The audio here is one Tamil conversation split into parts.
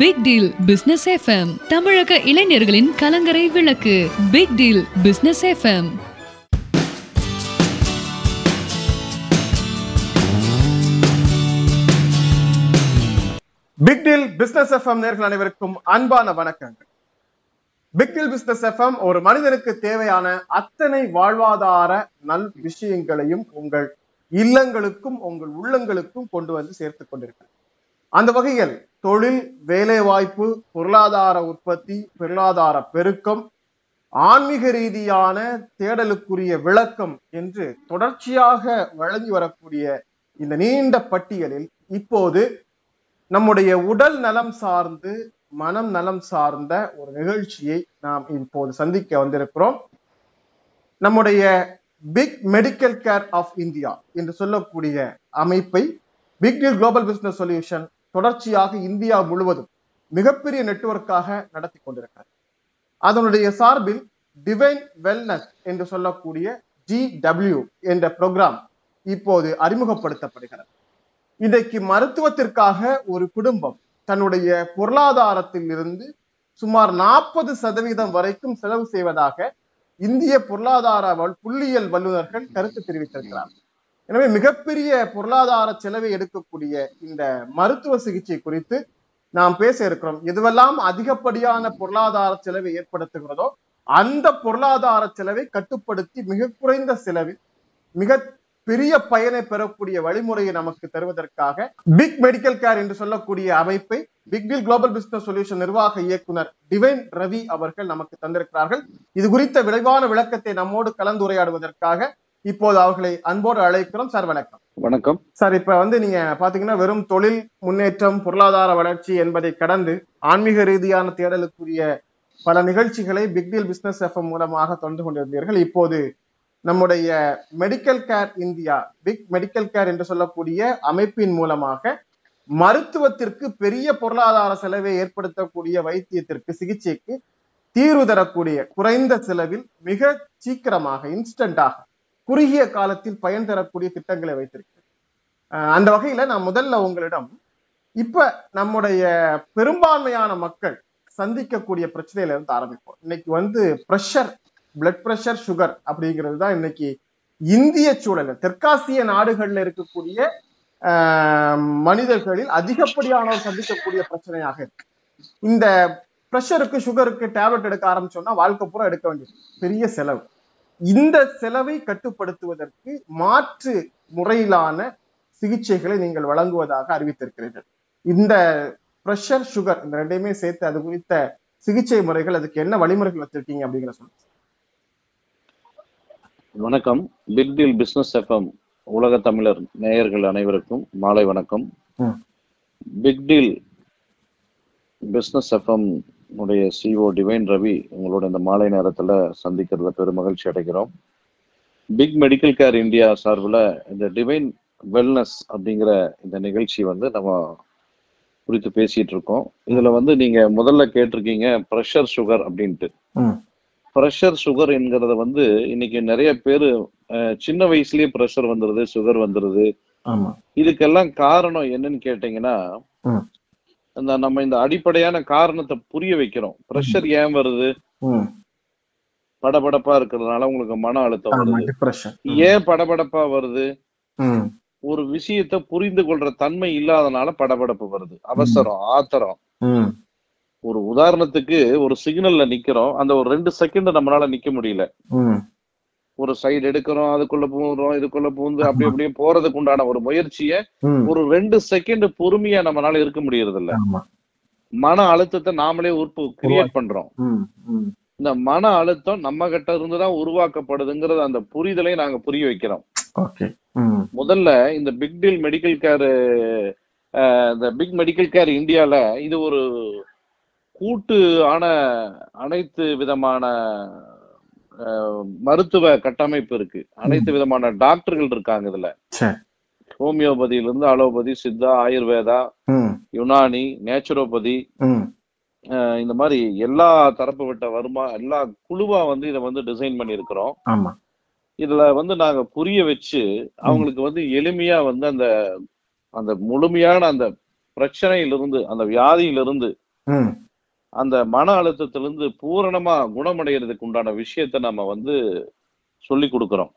பிக் டீல் பிசினஸ் எஃப்எம் தமிழக இளைஞர்களின் கலங்கரை விளக்கு. Big deal business FM big deal business FM நேர்கள் அனைவருக்கும் அன்பான வணக்கங்கள். பிக் டீல் பிசினஸ் எஃப்எம் ஒரு மனிதனுக்கு தேவையான அத்தனை வாழ்வாதார நல் விஷயங்களையும் உங்கள் இல்லங்களுக்கும் உங்கள் உள்ளங்களுக்கும் கொண்டு வந்து சேர்த்துக் கொண்டிருக்கிறது. அந்த வகையில் தொழில் வேலைவாய்ப்பு பொருளாதார உற்பத்தி பொருளாதார பெருக்கம் ஆன்மீக ரீதியான தேடலுக்குரிய விளக்கம் என்று தொடர்ச்சியாக வழங்கி வரக்கூடிய இந்த நீண்ட பட்டியலில் இப்போது நம்முடைய உடல் நலம் சார்ந்து மனம் நலம் சார்ந்த ஒரு நிகழ்ச்சியை நாம் இப்போது சந்திக்க வந்திருக்கிறோம். நம்முடைய big medical care of India என்று சொல்லக்கூடிய அமைப்பை big deal global business solution தொடர்ச்சியாக இந்தியா முழுவதும் மிகப்பெரிய நெட்வொர்க்காக நடத்தி கொண்டிருக்கிறது. அதனுடைய சார்பில் டிவைன் வெல்னஸ் என்று சொல்லக்கூடிய ஜி டபிள்யூ என்ற ப்ரோக்ராம் இப்போது அறிமுகப்படுத்தப்படுகிறது. இன்றைக்கு மருத்துவத்திற்காக ஒரு குடும்பம் தன்னுடைய பொருளாதாரத்தில் இருந்து சுமார் நாற்பது சதவீதம் வரைக்கும் செலவு செய்வதாக இந்திய பொருளாதார புள்ளியியல் வல்லுநர்கள் கருத்து தெரிவித்திருக்கிறார்கள். எனவே மிகப்பெரிய பொருளாதார செலவை எடுக்கக்கூடிய இந்த மருத்துவ சிகிச்சை குறித்து நாம் பேச இருக்கிறோம். எதுவெல்லாம் அதிகப்படியான பொருளாதார செலவை ஏற்படுத்துகிறதோ அந்த பொருளாதார செலவை கட்டுப்படுத்தி மிக குறைந்த செலவில் மிக பெரிய பயனை பெறக்கூடிய வழிமுறையை நமக்கு தருவதற்காக பிக் மெடிக்கல் கேர் என்று சொல்லக்கூடிய அமைப்பை big deal global business solution நிர்வாக இயக்குனர் டிவைன் ரவி அவர்கள் நமக்கு தந்திருக்கிறார்கள். இது குறித்த விரைவான விளக்கத்தை நம்மோடு கலந்துரையாடுவதற்காக இப்போது அவர்களை அன்போடு அழைக்கிறோம். சார் வணக்கம். வணக்கம். சார் இப்ப வந்து நீங்க பாத்தீங்கன்னா வெறும் தொழில் முன்னேற்றம் பொருளாதார வளர்ச்சி என்பதை கடந்து ஆன்மீக ரீதியான தேடலுக்குரிய பல நிகழ்ச்சிகளை பிக் டீல் பிசினஸ் எஃப்எம் மூலமாக தொடர்ந்து கொண்டிருந்தீர்கள். இப்போது நம்முடைய medical care India big medical care என்று சொல்லக்கூடிய அமைப்பின் மூலமாக மருத்துவத்திற்கு பெரிய பொருளாதார செலவை ஏற்படுத்தக்கூடிய வைத்தியத்திற்கு சிகிச்சைக்கு தீர்வு தரக்கூடிய குறைந்த செலவில் மிக சீக்கிரமாக இன்ஸ்டன்டாக குறுகிய காலத்தில் பயன் தரக்கூடிய திட்டங்களை வைத்திருக்கிறது அந்த வகையில நான் முதல்ல உங்களிடம் இப்ப நம்முடைய பெரும்பான்மையான மக்கள் சந்திக்கக்கூடிய பிரச்சனையில இருந்து ஆரம்பிப்போம். இன்னைக்கு வந்து பிரஷர் பிளட் பிரஷர் சுகர் அப்படிங்கிறது தான் இன்னைக்கு இந்திய சூழல். தெற்காசிய நாடுகள்ல இருக்கக்கூடிய ஆஹ், மனிதர்களில் அதிகப்படியானவர் சந்திக்கக்கூடிய பிரச்சனையாக இருக்கு. இந்த ப்ரெஷருக்கு சுகருக்கு டேப்லெட் எடுக்க ஆரம்பிச்சோம்னா வாழ்க்கை பூரா எடுக்க வேண்டியது. பெரிய செலவு. இந்த செலவை கட்டுப்படுத்துவதற்கு மாற்று முறையிலான சிகிச்சைகளை நீங்கள் வழங்குவதாக அறிவித்திருக்கிறீர்கள். இந்த பிரஷர் சுகர் இந்த ரெண்டையுமே சேர்த்து அது குறித்த சிகிச்சை முறைகள் அதுக்கு என்ன வழிமுறைகள் வச்சிருக்கீங்க அப்படிங்கிற சொல்லுங்க. வணக்கம். பிக் டீல் பிசினஸ் எஃப்எம் உலக தமிழர் நேயர்கள் அனைவருக்கும் மாலை வணக்கம். பிக் டீல் பிசினஸ் எஃப்எம் உடைய சிஓ டிவைன் ரவி உங்களோட இந்த மாலை நேரத்துல சந்திக்கிறதுல பெரும் மகிழ்ச்சி அடைகிறோம். பிக் மெடிக்கல் கேர் இந்தியா சார்பில் இந்த டிவைன் வெல்னஸ் அப்படிங்கிற இந்த நிகழ்ச்சி வந்து நம்ம குறித்து பேசிட்டு இருக்கோம். இதுல வந்து நீங்க முதல்ல கேட்டிருக்கீங்க ப்ரெஷர் சுகர் அப்படின்ட்டு. ப்ரெஷர் சுகர் என்கிறத வந்து இன்னைக்கு நிறைய பேர் சின்ன வயசுலயே ப்ரெஷர் வந்துருது சுகர் வந்துருது. இதுக்கெல்லாம் காரணம் என்னன்னு கேட்டீங்கன்னா. இந்த நம்ம இந்த அடிப்படையான காரணத்தை புரிய வைக்கிறோம். ப்ரெஷர் ஏன் வருது. படபடப்பா இருக்கிறதுனால உங்களுக்கு மன அழுத்தம் வருது. ஏன் படபடப்பா வருது. ஒரு விஷயத்தை புரிந்து கொள்ற தன்மை இல்லாதனால படபடப்பு வருது. அவசரம் ஆத்திரம். ஒரு உதாரணத்துக்கு ஒரு சிக்னல்ல நிக்கிறோம். அந்த ஒரு ரெண்டு செகண்ட் நம்மளால நிக்க முடியல. ஒரு சைடு எடுக்கிறோம் அதுக்குள்ள பூந்துறோம் இதுக்குள்ள பூந்து அப்படி அப்படியே போறதுக்கு உண்டான ஒரு முயற்சியை. ஒரு ரெண்டு செகண்ட் பொறுமையா நம்மளால இருக்க முடியறது இல்ல மன அழுத்தத்தை நாமளே உறுப்பு கிரியேட் பண்றோம். இந்த மன அழுத்தம் நம்ம கிட்ட இருந்து தான் உருவாக்கப்படுதுங்கிறது அந்த புரிதலை நாங்க புரிய வைக்கிறோம். முதல்ல இந்த பிக் டீல் மெடிக்கல் கேர் இந்த பிக் மெடிக்கல் கேர் இந்தியால இது ஒரு கூட்டு ஆன அனைத்து விதமான மருத்துவ கட்டமைப்பு இருக்கு. அனைத்து விதமான டாக்டர்கள் இருக்காங்க இதுல. ஹோமியோபதியில இருந்து அலோபதி சித்தா ஆயுர்வேதா. யுனானி நேச்சுரோபதி இந்த மாதிரி எல்லா தரப்பு விட்ட வருமா எல்லா குழுவா வந்து இதை வந்து டிசைன் பண்ணியிருக்கிறோம். ஆமா. இதுல வந்து நாங்க புரிய வச்சு அவங்களுக்கு வந்து எளிமையா வந்து அந்த அந்த முழுமையான அந்த பிரச்சனையிலிருந்து அந்த வியாதியிலிருந்து அந்த மன அழுத்தத்திலிருந்து பூரணமா குணமடைகிறதுக்கு உண்டான விஷயத்த நம்ம வந்து சொல்லி கொடுக்குறோம்.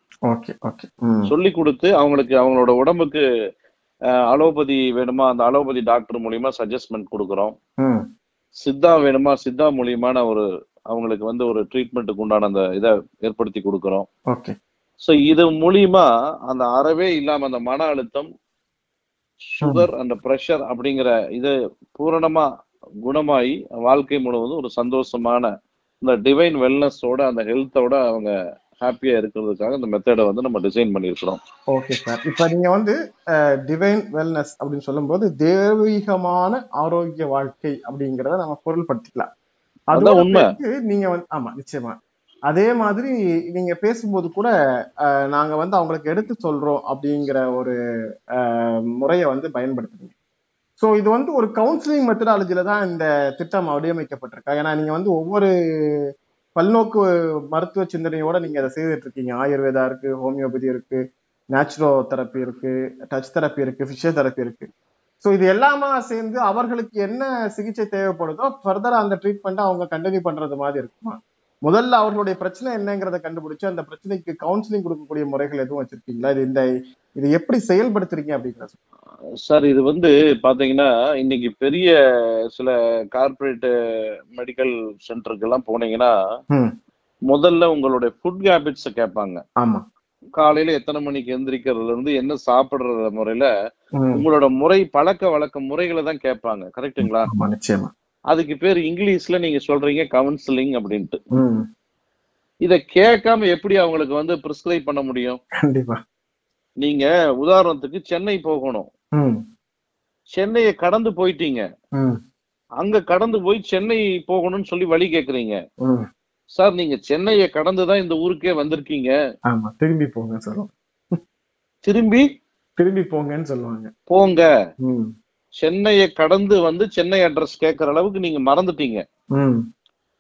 சொல்லி கொடுத்து அவங்களுக்கு அவங்களோட உடம்புக்கு அலோபதி வேணுமா? அந்த அலோபதி டாக்டர் மூலியமா சஜஸ்ட்மெண்ட் கொடுக்குறோம். சித்தா வேணுமா? சித்தா மூலியமான ஒரு அவங்களுக்கு வந்து ஒரு ட்ரீட்மெண்ட்டுக்கு உண்டான அந்த இதை ஏற்படுத்தி கொடுக்குறோம். ஓகே ஸோ இது மூலியமா அந்த அறவே இல்லாம அந்த மன அழுத்தம் சுகர் அந்த ப்ரெஷர் அப்படிங்கிற இது பூரணமா குணமாயி வாழ்க்கை முழுவதும் ஒரு சந்தோஷமான இந்த டிவைன் வெல்னஸோட அந்த ஹெல்த்தோட அவங்க ஹாப்பியா இருக்கிறதுக்காக இந்த மெத்தடை வந்து நம்ம டிசைன் பண்ணியிருக்கிறோம். ஓகே சார் இப்ப நீங்க வந்து டிவைன் வெல்னஸ் அப்படின்னு சொல்லும்போது தெய்வீகமான ஆரோக்கிய வாழ்க்கை அப்படிங்கறத நம்ம பொருள்படுத்திக்கலாம். அதான் அதோட உண்மை. நீங்க வந்து ஆமா நிச்சயமா. அதே மாதிரி நீங்க பேசும்போது கூட நாங்க வந்து அவங்களுக்கு எடுத்து சொல்றோம் அப்படிங்கிற ஒரு முறையை வந்து பயன்படுத்துறீங்க. ஸோ இது வந்து ஒரு கவுன்சிலிங் மெத்தடாலஜியில தான் இந்த திட்டம் வடிவமைக்கப்பட்டிருக்கா? ஏன்னா நீங்க வந்து ஒவ்வொரு பல்நோக்கு மருத்துவ சிந்தனையோட நீங்க அதை செய்துட்டு இருக்கீங்க ஆயுர்வேதா இருக்கு ஹோமியோபதி இருக்கு நேச்சுரோ தெரப்பி இருக்கு டச் தெரப்பி இருக்கு பிசியோதெரப்பி இருக்கு. ஸோ இது எல்லாமே சேர்ந்து அவர்களுக்கு என்ன சிகிச்சை தேவைப்படுதோ ஃபர்தரா அந்த ட்ரீட்மெண்ட்டை அவங்க கண்டினியூ பண்றது மாதிரி இருக்குமா? முதல்ல அவர்களுடைய பிரச்சனை என்னங்கிறத கண்டுபிடிச்சு அந்த பிரச்சனைக்கு கவுன்சிலிங் கொடுக்கக்கூடிய முறைகள் எதுவும் வச்சிருக்கீங்களா? இது இந்த இது எப்படி செயல்படுத்துறீங்க அப்படிங்கிறது சார் இது வந்து பாத்தீங்கன்னா இன்னைக்கு பெரிய சில கார்ப்பரேட் மெடிக்கல் சென்டருக்கு எல்லாம் போனீங்கன்னா. முதல்ல உங்களுடைய ஃபுட் ஹேபிட்ஸை கேட்பாங்க. ஆமா. காலையில எத்தனை மணிக்கு எந்திரிக்கிறதுல இருந்து என்ன சாப்பிடுற முறையில. உங்களோட முறை பழக்க வழக்க முறைகளை தான் கேட்பாங்க. நிச்சயமா. அதுக்கு பேர் இங்கிலீஷ்ல நீங்க சொல்றீங்க கவுன்சிலிங் அப்படின்ட்டு. இத கேட்காம எப்படி அவங்களுக்கு வந்து பிரிஸ்கிரைப் பண்ண முடியும்? கண்டிப்பா. நீங்க உதாரணத்துக்கு சென்னை போகணும். சென்னையை கடந்து போயிட்டீங்க. அங்க கடந்து போய் சென்னை போகணும்னு சொல்லி வழி கேக்குறீங்க. சார் நீங்க சென்னையை கடந்து தான் இந்த ஊருக்கே வந்திருக்கீங்க. ஆமா திரும்பி போங்க சொல்லுவோம் திரும்பி? திரும்பி போங்கன்னு சொல்லுவாங்க. போங்க. சென்னையை கடந்து வந்து சென்னை அட்ரஸ் கேட்கற அளவுக்கு நீங்க மறந்துட்டீங்க.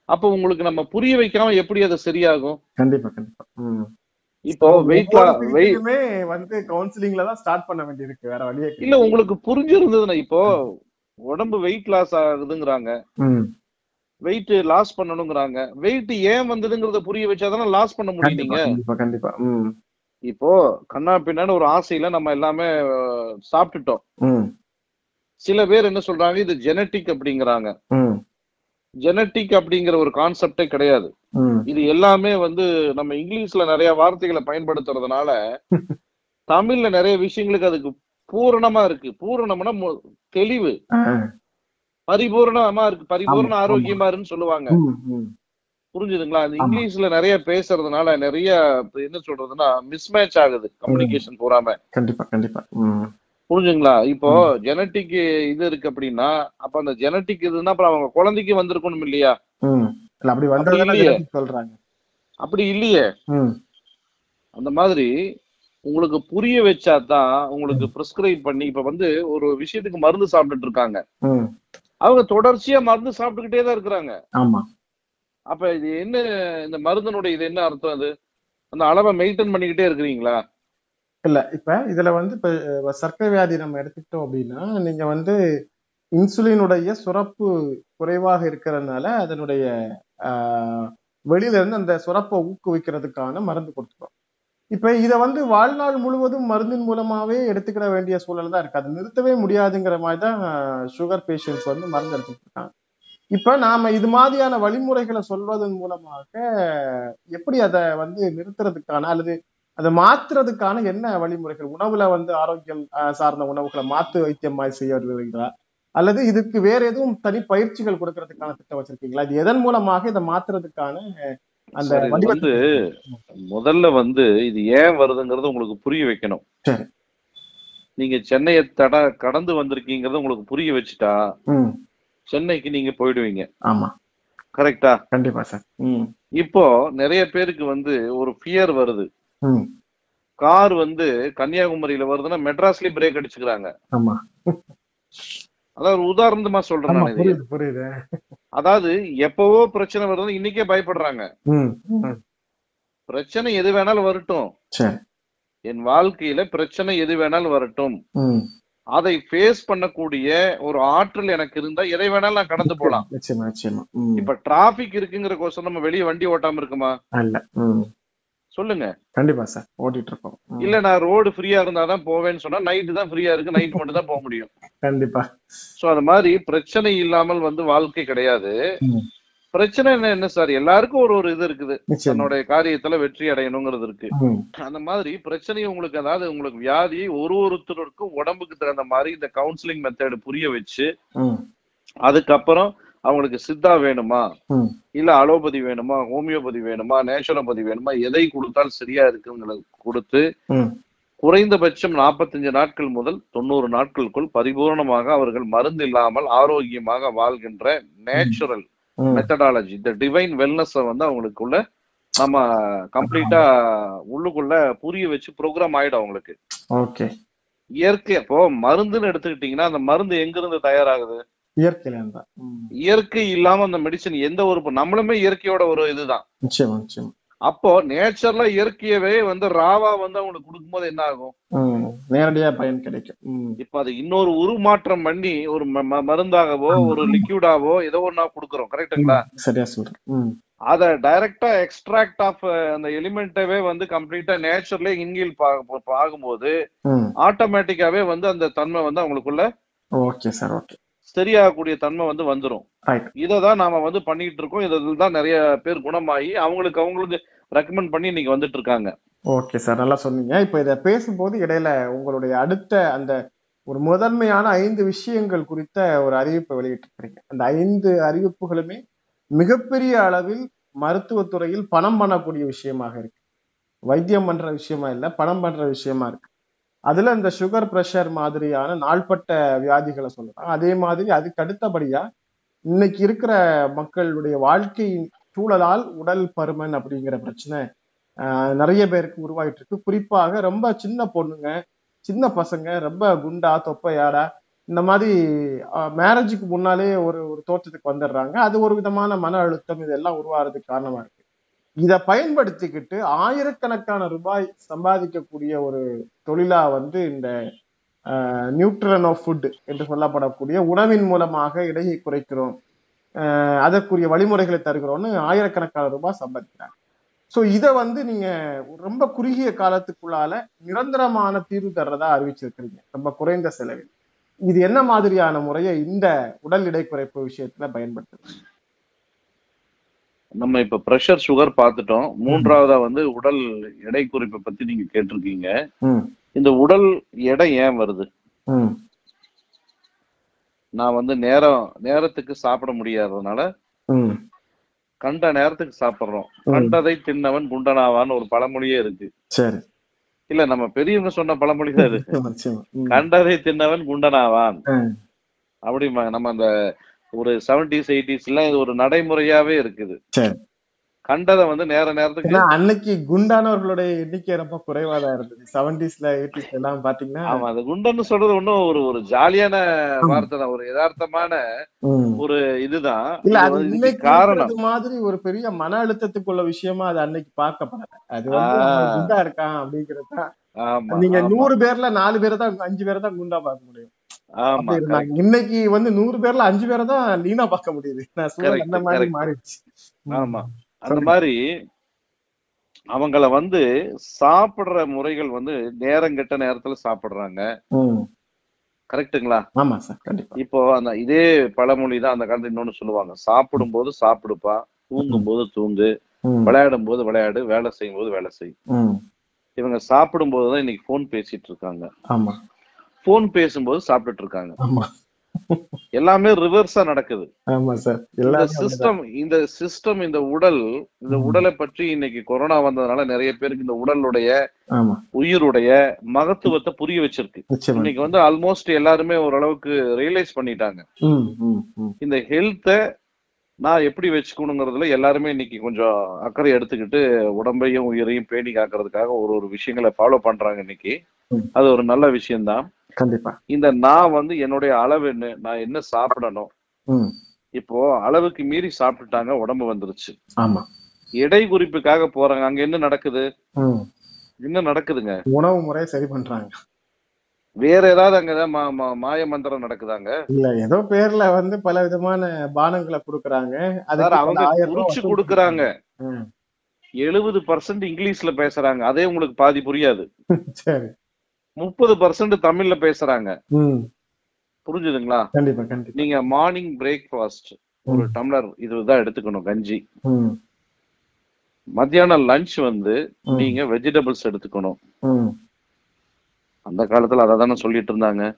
அப்ப உங்களுக்கு நம்ம புரிய வைக்காம எப்படி அது சரியாகும்? கண்டிப்பா கண்டிப்பா. இப்போ வெயிட் ஒவ்வொரு வெயிட் சிகிச்சையுமே வந்து கவுன்சிலிங்ல தான் ஸ்டார்ட் பண்ண வேண்டியிருக்கு வேற வழியே இல்ல உங்களுக்கு புரிஞ்சிருந்ததுன்னா இப்போ உடம்பு வெயிட் லாஸ் ஆகுதுங்கிறாங்க. வெயிட் லாஸ் பண்ணணுங்கிறாங்க. வெயிட் ஏன் வந்ததுங்கிறத புரிய வச்சாதானே லாஸ் பண்ண முடியும் கண்டிப்பா கண்டிப்பா இப்போ கண்ணா பின்னான்னு ஒரு ஆசையில நம்ம எல்லாமே சாப்பிட்டுட்டோம். சில பேர் என்ன சொல்றாங்க இது ஜெனட்டிக் அப்படிங்கிறாங்க. ஜெனட்டிக் அப்படிங்கிற ஒரு கான்செப்டே கிடையாது. இது எல்லாமே வந்து நம்ம இங்கிலீஷ்ல நிறைய வார்த்தைகளை பயன்படுத்துறதுனால தமிழ்ல நிறைய விஷயங்களுக்கு அதுக்கு பூரணமா இருக்கு. பூரணம்னா தெளிவு. பரிபூரணமா இருக்கு. பரிபூரண ஆரோக்கியமா இருக்குன்னு சொல்லுவாங்க. புரிஞ்சுதுங்களா? அந்த. இங்கிலீஷ்ல நிறைய பேசுறதுனால நிறைய என்ன சொல்றதுன்னா மிஸ்மேட்ச் ஆகுது கம்யூனிகேஷன் பூராம. கண்டிப்பா கண்டிப்பா. புரிஞ்சுங்களா இப்போ ஜெனட்டிக் இது இருக்கு அப்படின்னா அப்ப அந்த ஜெனட்டிக் இதுன்னா அப்புறம் அவங்க குழந்தைக்கு வந்திருக்கணும் இல்லையா? இல்ல அப்படி genetic சொல்றாங்க. அப்படி இல்லையே. அந்த மாதிரி உங்களுக்கு புரிய வச்சாதான் உங்களுக்கு பிரிஸ்கிரைப் பண்ணி இப்ப வந்து ஒரு விஷயத்துக்கு மருந்து சாப்பிட்டுட்டு இருக்காங்க. அவங்க தொடர்ச்சியா மருந்து சாப்பிட்டுக்கிட்டே தான் இருக்கிறாங்க. ஆமா. அப்ப இது என்ன இந்த மருந்தினுடைய இது என்ன அர்த்தம் அது? அந்த அளவை மெயின்டைன் பண்ணிக்கிட்டே இருக்கிறீங்களா? இல்ல இப்ப இதுல வந்து இப்ப சர்க்கரை வியாதி நம்ம எடுத்துக்கிட்டோம் அப்படின்னா நீங்க வந்து இன்சுலினுடைய சுரப்பு குறைவாக இருக்கிறதுனால அதனுடைய வெளியில இருந்து அந்த சுரப்பை ஊக்குவிக்கிறதுக்கான மருந்து கொடுத்துக்கிறோம் இப்ப இதை வந்து வாழ்நாள் முழுவதும் மருந்தின் மூலமாவே எடுத்துக்கிட வேண்டிய சூழல் தான் இருக்கு. அது நிறுத்தவே முடியாதுங்கிற மாதிரி தான் சுகர் பேஷண்ட்ஸ் வந்து மருந்து எடுத்துக்கிட்டு இருக்காங்க. இப்ப நாம இது மாதிரியான வழிமுறைகளை சொல்வதன் மூலமாக எப்படி அதை வந்து நிறுத்துறதுக்கான அல்லது அதை மாத்துறதுக்கான என்ன வழிமுறைகள்? உணவுல வந்து ஆரோக்கியம் சார்ந்த உணவுகளை மாத்து வைத்தியம் மாதிரி செய்ய வருவீங்களா அல்லது இதுக்கு வேற எதுவும் தனி பயிற்சிகள் கொடுக்கறதுக்கான திட்டம் வச்சிருக்கீங்களா? இது எதன் மூலமாக இதை மாத்துறதுக்கான அந்த வந்து முதல்ல வந்து இது ஏன் வருதுங்கிறது உங்களுக்கு புரிய வைக்கணும். நீங்க சென்னையை தட கடந்து வந்திருக்கீங்கறத உங்களுக்கு புரிய வச்சுட்டா சென்னைக்கு நீங்க போயிடுவீங்க. ஆமா. கரெக்டா? கண்டிப்பா சார். இப்போ நிறைய பேருக்கு வந்து ஒரு ஃபியர் வருது. கார் வந்து கன்னியாகுமரியில வருதுன்னா மெட்ராஸ்லயே பிரேக் அடிச்சுக்கிறாங்க. ஆமா. அதாவது உதாரணமா சொல்றேன் புரியுது அதாவது எப்பவோ பிரச்சனை வருதுன்னு இன்னைக்கே பயப்படுறாங்க. பிரச்சனை எது வேணாலும் வரட்டும். என் வாழ்க்கையில பிரச்சனை எது வேணாலும் வரட்டும். அதை ஃபேஸ் பண்ணக்கூடிய ஒரு ஆற்றல் எனக்கு இருந்தா எதை வேணாலும் நான் கடந்து போலாம். இப்ப டிராபிக் இருக்குங்கிற கோசம் நம்ம வெளியே வண்டி ஓட்டாம இருக்குமா. சொல்லுங்க. கண்டிப்பா சார். ஓட்டிட்டு இருக்கோம். இல்ல நான் ரோடு ஃப்ரீயா இருந்தாதான் போவேன்னு சொன்னா நைட்டு தான் ஃப்ரீயா இருக்கு. நைட் மட்டும் தான் போக முடியும். கண்டிப்பா. சோ அது மாதிரி பிரச்சனை இல்லாமல் வந்து வாழ்க்கை கிடையாது. பிரச்சனை என்ன என்ன சார்? எல்லாருக்கும் ஒரு ஒரு இது இருக்குது. தன்னுடைய காரியத்துல வெற்றி அடையணுங்கிறது இருக்கு. அந்த மாதிரி பிரச்சனை உங்களுக்கு அதாவது உங்களுக்கு வியாதி ஒரு ஒருத்தருக்கும் உடம்புக்கு தகுந்த மாதிரி இந்த கவுன்சிலிங் மெத்தட் புரிய வச்சு. அதுக்கப்புறம் அவங்களுக்கு சித்தா வேணுமா. இல்ல அலோபதி வேணுமா? ஹோமியோபதி வேணுமா? நேச்சுரோபதி வேணுமா? எதை கொடுத்தால் சரியா இருக்குங்கிறத கொடுத்து. குறைந்தபட்சம் 45 நாட்கள் முதல் தொண்ணூறு நாட்களுக்குள் பரிபூர்ணமாக அவர்கள் மருந்து இல்லாமல் ஆரோக்கியமாக வாழ்கின்ற நேச்சுரல். மெத்தடாலஜி இந்த டிவைன் வெல்னஸ் வந்து அவங்களுக்குள்ள நம்ம கம்ப்ளீட்டா உள்ளுக்குள்ள புரிய வச்சு ப்ரோக்ராம் ஆயிடும் அவங்களுக்கு. ஓகே. இயற்கை இப்போ மருந்துன்னு எடுத்துக்கிட்டீங்கன்னா அந்த மருந்து எங்க இருந்து தயாராகுது? இயற்கையில இருந்தா. இயற்கை இல்லாம அந்த மெடிசன் எந்த ஒரு நம்மளுமே இயற்கையோட ஒரு இதுதான் நிச்சயமா நிச்சயமா அப்போ நேச்சர்ல இயற்கையவே வந்து ராவா வந்து அவங்களுக்கு கொடுக்கும்போது என்ன ஆகும். நேரடியா பயன் கிடைக்கும். இப்ப அது இன்னொரு உருமாற்றம் பண்ணி ஒரு ம- ம- மருந்தாகவோ ஒரு லிக்யூடாவோ ஏதோ ஒண்ணா கொடுக்குறோம் கரெக்ட்டுங்களா சரியா சொல்றேன். அத டைரக்டா எக்ஸ்ட்ராக்ட் ஆஃப் அந்த எலிமெண்ட்டவே வந்து கம்ப்ளீட்டா நேச்சர்ல இன்கீல் ஆகும்போது. ஆட்டோமேட்டிக்காவே வந்து அந்த தன்மை வந்து அவங்களுக்குள்ள ஓகே சார் ஓகே சரியாகக்கூடிய தன்மை வந்து வந்துரும். ரைட் இதை தான் நாம வந்து பண்ணிட்டு இருக்கோம். இதில் தான் நிறைய பேர் குணமாகி அவங்களுக்கு அவங்களுக்கு ரெக்கமெண்ட் பண்ணி இன்னைக்கு வந்துட்டு இருக்காங்க. ஓகே சார் நல்லா சொன்னீங்க. இப்போ இதை பேசும்போது இடையில உங்களுடைய அடுத்த அந்த ஒரு முதன்மையான ஐந்து விஷயங்கள் குறித்த ஒரு அறிவிப்பை வெளியிட்டிருக்கிறீங்க. அந்த ஐந்து அறிவிப்புகளுமே மிகப்பெரிய அளவில் மருத்துவத்துறையில் பணம் பண்ணக்கூடிய விஷயமாக இருக்கு. வைத்தியம் பண்ற விஷயமா இல்லை பணம் பண்ற விஷயமா இருக்கு. அதுல இந்த சுகர் பிரஷர் மாதிரியான நாள்பட்ட வியாதிகளை சொல்லலாம் அதே மாதிரி அதுக்கு அடுத்தபடியா இன்னைக்கு இருக்கிற மக்களுடைய வாழ்க்கை சூழலால் உடல் பருமன் அப்படிங்கிற பிரச்சனை நிறைய பேருக்கு உருவாகிட்டு இருக்கு. குறிப்பாக ரொம்ப சின்ன பொண்ணுங்க சின்ன பசங்க ரொம்ப குண்டா தொப்பையாடா இந்த மாதிரி மேரேஜுக்கு முன்னாலே ஒரு ஒரு தோற்றத்துக்கு வந்துடுறாங்க. அது ஒரு விதமான மன அழுத்தம் இதெல்லாம் உருவாகிறதுக்கு காரணமா இருக்கு. இதை பயன்படுத்திக்கிட்டு ஆயிரக்கணக்கான ரூபாய் சம்பாதிக்கக்கூடிய ஒரு தொழிலா வந்து இந்த நியூட்ரன் ஆஃப் ஃபுட் என்று சொல்லப்படக்கூடிய உணவின் மூலமாக இடையை குறைக்கிறோம். ஆஹ் அதற்குரிய வழிமுறைகளை தருகிறோம்னு ஆயிரக்கணக்கான ரூபாய் சம்பாதிக்கிறாங்க. ஸோ இதை வந்து நீங்க ரொம்ப குறுகிய காலத்துக்குள்ளால நிரந்தரமான தீர்வு தர்றதா அறிவிச்சிருக்கிறீங்க. ரொம்ப குறைந்த செலவில். இது என்ன மாதிரியான முறையை இந்த உடல் எடை குறைப்பு விஷயத்துல பயன்படுத்துறீங்க நம்ம இப்ப பிரஷர் சுகர் பார்த்துட்டோம். மூன்றாவதா வந்து உடல் எடை குறிப்பை பத்தி நீங்க கேட்டிருக்கீங்க. இந்த உடல் எடை ஏன் வருது? நான் வந்து நேரம் நேரத்துக்கு சாப்பிட முடியாததுனால கண்ட நேரத்துக்கு சாப்பிடுறோம். கண்டதை தின்னவன் குண்டனாவான்னு ஒரு பழமொழியே இருக்கு. இல்ல நம்ம பெரியவங்க சொன்ன பழமொழி தான். ம். கண்டதை தின்னவன் குண்டனாவான். ம். அப்படிமா நம்ம அந்த ஒரு செவன்டிஸ் எயிட்டிஸ்ல இது ஒரு நடைமுறையாவே இருக்குது. கண்டதை வந்து நேர நேரத்துக்கு அன்னைக்கு குண்டானவர்களுடைய எண்ணிக்கை ரொம்ப குறைவா தான் இருந்தது. செவன்டிஸ்ல எயிட்டிஸ்ல எல்லாம் பாத்தீங்கன்னா ஆமா அது குண்டன்னு சொல்றது ஒண்ணும் ஒரு ஒரு ஜாலியான வார்த்தை தான். ஒரு யதார்த்தமான. ஒரு இதுதான். இல்ல அது காரணம். மாதிரி ஒரு பெரிய மன அழுத்தத்துக்குள்ள விஷயமா அது அன்னைக்கு பார்க்கப்படல. அது குண்டா இருக்கான் அப்படிங்கிறது நீங்க நூறு பேர்ல நாலு பேரை தான் அஞ்சு பேரை தான் குண்டா பார்க்க முடியும். இன்னைக்கு வந்து நூறு பேர்ல அஞ்சு பேரை தான் லீனா பார்க்க முடியுது. அந்த மாதிரி. மாறிடுச்சு. ஆமா. அந்த. மாதிரி அவங்கள வந்து சாப்பிடுற முறைகள் வந்து நேரம் கெட்ட நேரத்துல சாப்பிடுறாங்க. ம். கரெக்ட்டுங்களா? ஆமா சார். கண்டிப்பா. இப்போ அந்த இதே பழமொழி தான் அந்த காலத்துல இன்னொன்னு சொல்லுவாங்க. சாப்பிடும் போது சாப்பிடுப்பா தூங்கும் போது தூங்கு. விளையாடும் போது விளையாடு வேலை செய்யும் போது வேலை செய். ம். இவங்க சாப்பிடும் போதுதான் இன்னைக்கு போன் பேசிட்டு இருக்காங்க. ஆமா. போன் பேசும்போது சாப்பிட்டுட்டு இருக்காங்க எல்லாமே ரிவர்ஸா நடக்குது ஆமா சார் இந்த. சிஸ்டம் இந்த சிஸ்டம் இந்த உடல் இந்த. உடலை பற்றி இன்னைக்கு கொரோனா வந்ததுனால நிறைய பேருக்கு இந்த உடலுடைய உயிருடைய மகத்துவத்தை புரிய வச்சிருக்கு இன்னைக்கு வந்து ஆல்மோஸ்ட் எல்லாருமே ஓரளவுக்கு ரியலைஸ் பண்ணிட்டாங்க. இந்த ஹெல்த்தை நான் எப்படி வச்சுக்கணுங்கிறதுல எல்லாருமே இன்னைக்கு கொஞ்சம் அக்கறை எடுத்துக்கிட்டு உடம்பையும் உயிரையும் பேணி காக்கிறதுக்காக ஒரு ஒரு விஷயங்களை ஃபாலோ பண்றாங்க இன்னைக்கு. அது ஒரு நல்ல விஷயம்தான். கண்டிப்பா. இந்த நான் வந்து என்னுடைய அளவு என்ன நான் என்ன சாப்பிடணும். இப்போ அளவுக்கு மீறி சாப்பிட்டுட்டாங்க உடம்பு வந்துருச்சு. ஆமா. எடை குறிப்புக்காக போறாங்க. அங்க என்ன நடக்குது. என்ன நடக்குதுங்க? உணவு முறை சரி பண்றாங்க. வேற ஏதாவது அங்க மாய மந்திரம் நடக்குதாங்க? இல்ல ஏதோ பேர்ல வந்து பல விதமான பானங்களை கொடுக்கறாங்க. அவங்க குறிச்சு கொடுக்கறாங்க. எழுபது பர்சன்ட் இங்கிலீஷ்ல பேசுறாங்க. அதே உங்களுக்கு பாதி புரியாது. சரி. முப்பது பர்சன்ட் தமிழ்ல பேசுறாங்க. புரிஞ்சுதுங்களா? நீங்க மார்னிங் பிரேக்ஃபாஸ்ட் ஒரு டம்ளர் இதுதான் எடுத்துக்கணும் கஞ்சி. மத்தியானம் லஞ்ச் வந்து. நீங்க வெஜிடபிள்ஸ் எடுத்துக்கணும். அந்த காலத்துல அதை தானே சொல்லிட்டு இருந்தாங்க.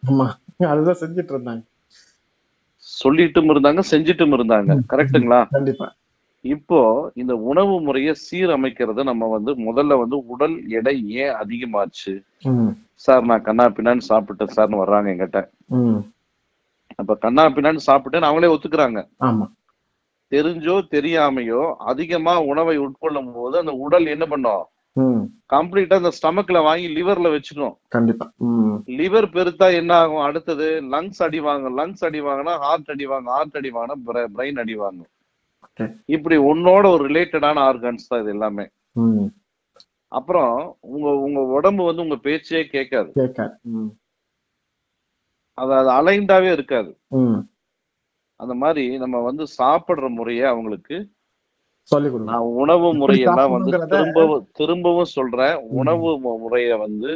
அதுதான் செஞ்சுட்டு இருந்தாங்க. சொல்லிட்டும் இருந்தாங்க செஞ்சிட்டும் இருந்தாங்க. கரெக்ட்டுங்களா கண்டிப்பா. இப்போ இந்த உணவு முறையை சீரமைக்கிறது நம்ம வந்து முதல்ல வந்து உடல் எடை ஏன் அதிகமாச்சு? சார் நான் கண்ணா பின்னான்னு சாப்பிட்டேன் சார்னு வர்றாங்க என்கிட்ட. ம். அப்ப கண்ணா பின்னான்னு சாப்பிட்டேன்னு அவங்களே ஒத்துக்கிறாங்க. தெரிஞ்சோ தெரியாமையோ அதிகமா உணவை உட்கொள்ளும் போது அந்த உடல் என்ன பண்ணும்? கம்ப்ளீட்டா அந்த ஸ்டமக்ல வாங்கி லிவர்ல வச்சுக்கும். கண்டிப்பா. லிவர் பெருத்தா என்ன ஆகும்? அடுத்தது லங்ஸ் அடி வாங்க லங்ஸ் அடி வாங்கினா ஹார்ட் அடி வாங்க ஹார்ட் அடி வாங்கினா பிரெயின் அடி வாங்கும். Okay. இப்படி உன்னோட ஒரு ரிலேட்டடான ஆர்கன்ஸ் தான் இது எல்லாமே. அப்புறம் உங்க உங்க உடம்பு வந்து உங்க பேச்சே கேட்காது. அது அலைண்டாவே இருக்காது. அந்த மாதிரி நம்ம வந்து சாப்பிடுற முறையை அவங்களுக்கு நான் உணவு முறையெல்லாம் வந்து திரும்பவும் திரும்பவும் சொல்றேன். உணவு முறைய வந்து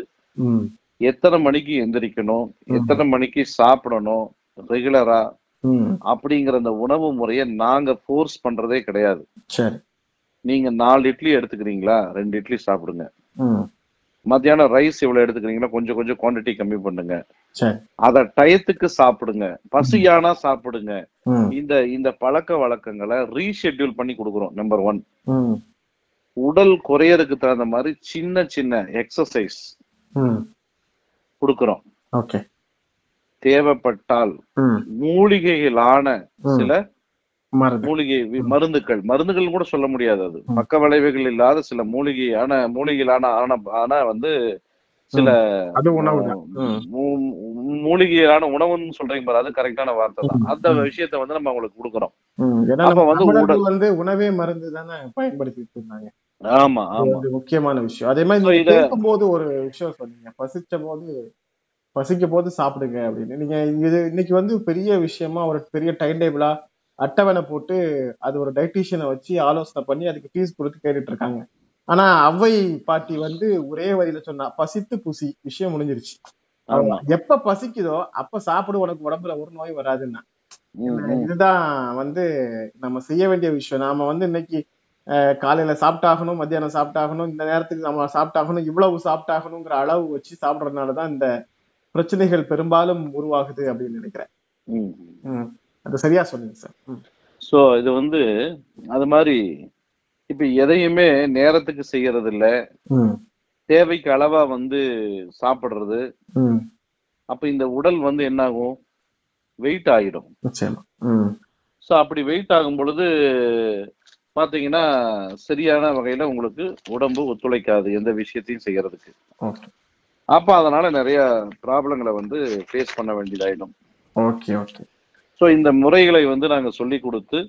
எத்தனை மணிக்கு எந்திரிக்கணும்? எத்தனை மணிக்கு சாப்பிடணும்? ரெகுலரா அப்படிங்கிற அந்த உணவு முறையை நாங்க ஃபோர்ஸ் பண்றதே கிடையாது. நீங்க நாலு இட்லி எடுத்துக்கிறீங்களா? ரெண்டு இட்லி சாப்பிடுங்க. மத்தியானம் ரைஸ் எவ்வளவு எடுத்துக்கிறீங்களா? கொஞ்சம் கொஞ்சம் குவாண்டிட்டி கம்மி பண்ணுங்க. அத டயத்துக்கு சாப்பிடுங்க. பசியானா சாப்பிடுங்க. இந்த இந்த பழக்க வழக்கங்களை ரீஷெட்யூல் பண்ணி கொடுக்குறோம் நம்பர் ஒன் உடல் குறையறதுக்கு தகுந்த மாதிரி சின்ன சின்ன எக்ஸசைஸ் கொடுக்குறோம். ஓகே. தேவைப்பட்டால் மூலிகைகளான. சில மூலிகை மருந்துகள். மருந்துகள் கூட சொல்ல முடியாது அது. பக்க விளைவுகள் இல்லாத சில மூலிகையான மூலிகையிலான ஆன ஆன வந்து சில அது உணவு தான். ம் மூ- மூ- மூலிகையான உணவுன்னு சொல்றீங்க பாரு அது கரெக்டான வார்த்தை தான். அந்த விஷயத்த வந்து நம்ம அவங்களுக்கு கொடுக்குறோம். வந்து உணவே மருந்து தானே பயன்படுத்திட்டு இருந்தாங்க. ஆமா ஆமா. முக்கியமான விஷயம். அதே மாதிரி கேட்கும்போது ஒரு விஷயம் சொன்னீங்க. பசிச்ச போது பசிக்க போது சாப்பிடுங்க அப்படின்னு. நீங்க இது இன்னைக்கு வந்து பெரிய விஷயமா ஒரு பெரிய டைம் டேபிளா அட்டவணை போட்டு அது ஒரு டைட்டிஷியனை வச்சு ஆலோசனை பண்ணி அதுக்கு ஃபீஸ் கொடுத்து கேட்டுட்டு இருக்காங்க. ஆனா அவ்வை பாட்டி வந்து ஒரே வரியில சொன்னா பசித்து புசி. விஷயம் முடிஞ்சிருச்சு. எப்ப பசிக்குதோ அப்ப சாப்பிடு உனக்கு உடம்புல ஒரு நோய் வராதுன்னா. இதுதான் வந்து நம்ம செய்ய வேண்டிய விஷயம். நாம வந்து இன்னைக்கு காலையில சாப்பிட்டாகணும் மத்தியானம் சாப்பிட்டாகணும் இந்த நேரத்துக்கு நம்ம சாப்பிட்டாகணும் இவ்வளவு சாப்பிட்டாகணுங்கிற அளவு வச்சு சாப்பிடறதுனாலதான் இந்த பிரச்சனைகள் பெரும்பாலும் உருவாகுது அப்படின்னு நினைக்கிறேன். அது சரியா சொன்னீங்க சார். சோ இது வந்து அது மாதிரி இப்ப எதையுமே நேரத்துக்கு செய்யறது இல்ல. தேவைக்கு அளவா வந்து சாப்பிடுறது. அப்ப இந்த உடல் வந்து என்ன ஆகும் வெயிட் ஆயிடும். சோ அப்படி வெயிட் ஆகும் பொழுது பாத்தீங்கன்னா சரியான வகையில உங்களுக்கு உடம்பு ஒத்துழைக்காது எந்த விஷயத்தையும் செய்யறதுக்கு அப்ப அதனால நிறைய ப்ராப்ளங்களை வந்து ஃபேஸ் பண்ண வேண்டியதாயிடும் ஓகே ஓகே சோ இந்த முறைகளை வந்து நாங்க சொல்லி கொடுத்து.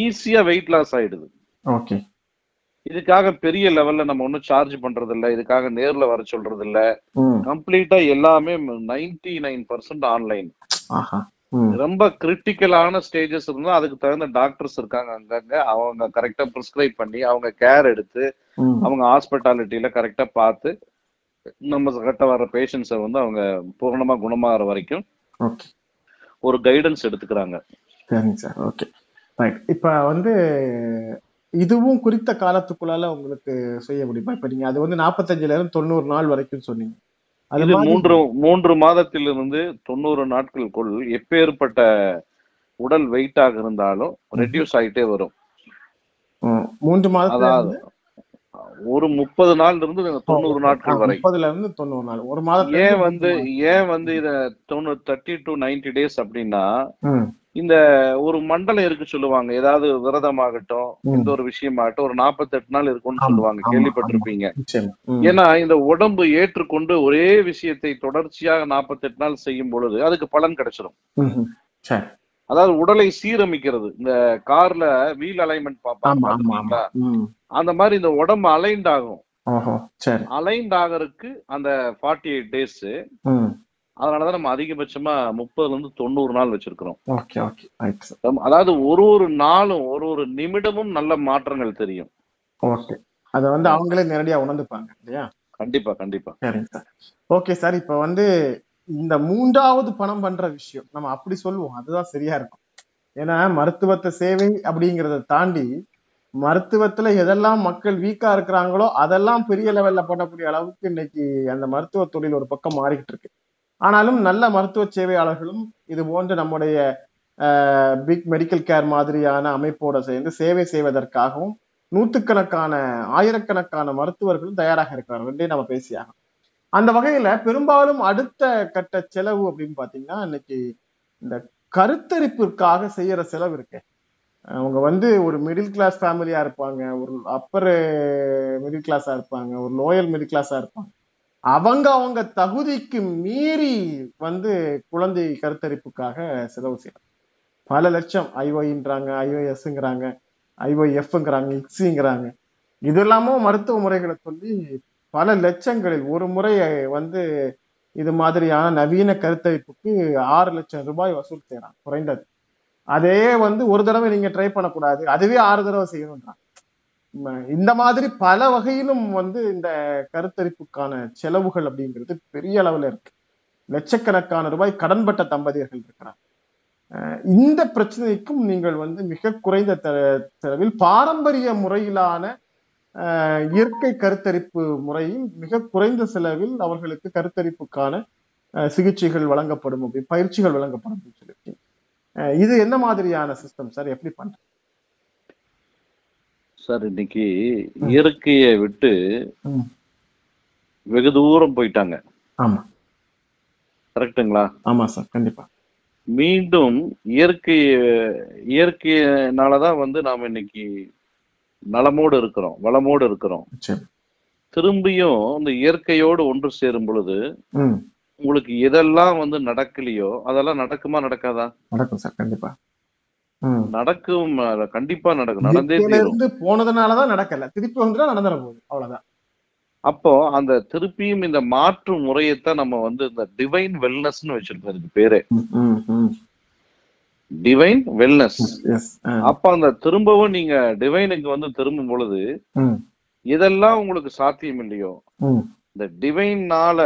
ஈஸியா வெயிட் லாஸ் ஆயிடுது ஓகே இதுக்காக பெரிய லெவல்ல நம்ம ஒன்றும் சார்ஜ் பண்றது இல்ல இதுக்காக நேர்ல வர சொல்றது இல்ல. கம்ப்ளீட்டா எல்லாமே நைன்டி நைன் பர்சன்ட் ஆன்லைன். ரொம்ப கிரிட்டிக்கலான ஸ்டேஜஸ் இருந்தா அதுக்கு தகுந்த டாக்டர்ஸ் இருக்காங்க அங்கங்க அவங்க கரெக்டா ப்ரிஸ்கிரைப் பண்ணி அவங்க கேர் எடுத்து. அவங்க ஹாஸ்பிட்டாலிட்டியில கரெக்டா பார்த்து நம்ம கிட்ட வர்ற பேஷண்ட்ஸை வந்து அவங்க பூர்ணமா குணமாகற வரைக்கும் ஒரு கைடன்ஸ் எடுத்துக்கிறாங்க. சரிங்க சார். ஓகே ரைட் இப்ப வந்து இதுவும் குறித்த காலத்துக்குள்ளால உங்களுக்கு செய்ய முடியுமா? இப்ப நீங்க அது வந்து நாற்பத்தஞ்சுல இருந்து தொண்ணூறு நாள் வரைக்கும் சொன்னீங்க. அது மூன்று மூன்று மாதத்திலிருந்து தொண்ணூறு நாட்களுக்குள் எப்பேற்பட்ட உடல் வெயிட்டாக இருந்தாலும் ரெடியூஸ் ஆயிட்டே வரும். மூன்று அதாவது ஒரு முப்பது நாள் இருந்து தொண்ணூறு நாட்கள் வரை. முப்பதுல இருந்து தொண்ணூறு நாள். ஒரு மாதத்துல ஏன் வந்து ஏன் வந்து இத தொண்ணூறு தேர்ட்டி டு நைன்டி டேஸ் அப்படின்னா இந்த ஒரு மண்டலம் இருக்கு சொல்லுவாங்க. ஏதாவது விரதமாகட்டும் ம். இந்த ஒரு விஷயமாகட்டும் ஒரு நாற்பத்தெட்டு நாள் இருக்கும்னு சொல்லுவாங்க. கேள்விப்பட்டிருப்பீங்க. ஏன்னா இந்த உடம்பு ஏற்றுக்கொண்டு ஒரே விஷயத்தை தொடர்ச்சியாக நாற்பத்தெட்டு நாள் செய்யும் பொழுது அதுக்கு பலன் கிடைச்சிடும் அதாவது உடலை சீரமைக்கிறது. இந்த கார்ல வீல் அலைன்மெண்ட்? ம், அந்த மாதிரி இந்த உடம்பு அலைன்ட் ஆகும். அலைன்ட் ஆகறதுக்கு அந்த ஃபார்ட்டி எயிட் டேஸ் அதனாலதான் நம்ம அதிகபட்சமா முப்பதுல இருந்து தொண்ணூறு நாள் வச்சிருக்கிறோம். அதாவது ஒரு ஒரு நாளும் ஒரு ஒரு நிமிடமும் நல்ல மாற்றங்கள் தெரியும். ஓகே. அதை வந்து அவங்களே நேரடியா உணர்ந்துப்பாங்க இல்லையா? கண்டிப்பா கண்டிப்பா. சரிங்க சார். ஓகே சார் இப்ப வந்து இந்த மூன்றாவது பணம் பண்ற விஷயம். நம்ம அப்படி சொல்லுவோம். அதுதான் சரியா இருக்கும். ஏன்னா மருத்துவத்தை சேவை அப்படிங்கறத தாண்டி மருத்துவத்துல எதெல்லாம் மக்கள் வீக்கா இருக்கிறாங்களோ அதெல்லாம் பெரிய லெவல்ல பண்ணக்கூடிய அளவுக்கு இன்னைக்கு அந்த மருத்துவ தொழில் ஒரு பக்கம் மாறிக்கிட்டு இருக்கு. ஆனாலும் நல்ல மருத்துவ சேவையாளர்களும் இது போன்று நம்முடைய பிக் மெடிக்கல் கேர் மாதிரியான அமைப்போட சேர்ந்து சேவை செய்வதற்காகவும் நூற்றுக்கணக்கான ஆயிரக்கணக்கான மருத்துவர்களும் தயாராக இருக்கிறார்கள் நம்ம பேசியாகும் அந்த வகையில பெரும்பாலும் அடுத்த கட்ட செலவு அப்படின்னு பாத்தீங்கன்னா இன்னைக்கு இந்த கருத்தரிப்பிற்காக செய்யற செலவு இருக்கு. அவங்க வந்து ஒரு மிடில் கிளாஸ் ஃபேமிலியா இருப்பாங்க ஒரு அப்பர் மிடில் கிளாஸா இருப்பாங்க ஒரு லோயல் மிடில் கிளாஸா இருப்பாங்க. அவங்க அவங்க தகுதிக்கு மீறி வந்து குழந்தை கருத்தரிப்புக்காக செலவு செய்யலாம் பல லட்சம் ஐஓஇன்றாங்க ஐஓஎஸ்ங்கிறாங்க ஐஓஎஃப்ங்கிறாங்க இக்ஸிங்கிறாங்க இது இல்லாம மருத்துவ முறைகளை சொல்லி பல லட்சங்களில் ஒரு முறை வந்து இது மாதிரியான நவீன கருத்தரிப்புக்கு ஆறு லட்சம் ரூபாய் வசூல் செய்யறான் குறைந்தது. அதே வந்து ஒரு தடவை நீங்க ட்ரை பண்ணக்கூடாது அதுவே ஆறு தடவை செய்யணும்ன்றான் இந்த மாதிரி பல வகையிலும் வந்து இந்த கருத்தரிப்புக்கான செலவுகள் அப்படிங்கிறது பெரிய அளவுல இருக்கு. லட்சக்கணக்கான ரூபாய் கடன்பட்ட தம்பதியர்கள் இருக்கிறாங்க. இந்த பிரச்சனைக்கும் நீங்கள் வந்து மிக குறைந்த த- செலவில் பாரம்பரிய முறையிலான இயற்கை கருத்தரிப்பு முறையில் மிக குறைந்த செலவில் அவர்களுக்கு கருத்தரிப்புக்கான சிகிச்சைகள் வழங்கப்படும் அப்படி பயிற்சிகள் வழங்கப்படும் அப்படின்னு சொல்லியிருக்கீங்க. இது என்ன மாதிரியான சிஸ்டம் சார் எப்படி பண்ற? சார் இன்னைக்கு இயற்கையை விட்டு. வெகு தூரம் போயிட்டாங்க. ஆமா. கரெக்ட்டுங்களா? ஆமா சார் கண்டிப்பா. மீண்டும் இயற்கை இயற்கையினாலதான் வந்து நாம இன்னைக்கு நலமோடு இருக்கிறோம் வளமோடு இருக்கிறோம். திரும்பியும் இந்த இயற்கையோடு ஒன்று சேரும் பொழுது உங்களுக்கு எதெல்லாம் வந்து நடக்கலையோ அதெல்லாம் நடக்குமா நடக்காதா? நடக்கும் சார் கண்டிப்பா. நடக்கும் கண்டிப்பா நடக்கும். நடந்தே இருந்து போனதுனாலதான் நடக்கல. திருப்பி வந்துட்டா நடந்துட போகுது. அவ்வளவுதான். அப்போ அந்த திருப்பியும் இந்த மாற்று முறையைத்தான் நம்ம வந்து இந்த டிவைன் வெல்னஸ்னு வச்சிருக்கோம் இதுக்கு பேரு. Divine wellness. ஆ. அப்ப அந்த திரும்பவும் நீங்க டிவைனுக்கு வந்து திரும்பும் பொழுது இதெல்லாம் உங்களுக்கு சாத்தியம் இல்லையோ. இந்த டிவைன்னால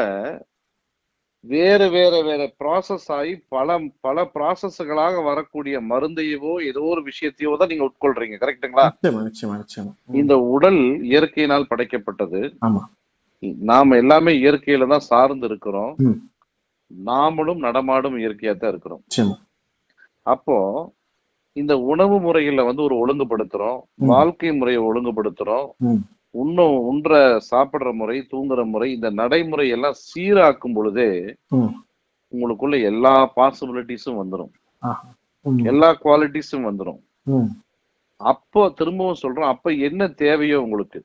வேற வேற வேற ப்ராசஸ் ஆகி பல பல ப்ராசஸ்களாக வரக்கூடிய மருந்தையவோ ஏதோ ஒரு விஷயத்தையோ தான் நீங்க உட்கொள்றீங்க ம். இந்த உடல் இயற்கையினால் படைக்கப்பட்டது நாம எல்லாமே இயற்கையில தான் சார்ந்து இருக்கிறோம். நாமளும் நடமாடும் இயற்கையா தான் இருக்கிறோம் அப்போ இந்த உணவு முறைகளை வந்து ஒரு ஒழுங்குபடுத்துறோம். வாழ்க்கை முறையை ஒழுங்குபடுத்துறோம் ம். உண்ணும் உண்ற சாப்பிடுற முறை தூங்குற முறை இந்த நடைமுறை எல்லாம் சீராக்கும் பொழுதே. உங்களுக்குள்ள எல்லா பாசிபிலிட்டிஸும் வந்துடும் எல்லா குவாலிட்டிஸும் வந்துடும் அப்போ திரும்பவும் சொல்றோம் அப்ப என்ன தேவையோ உங்களுக்கு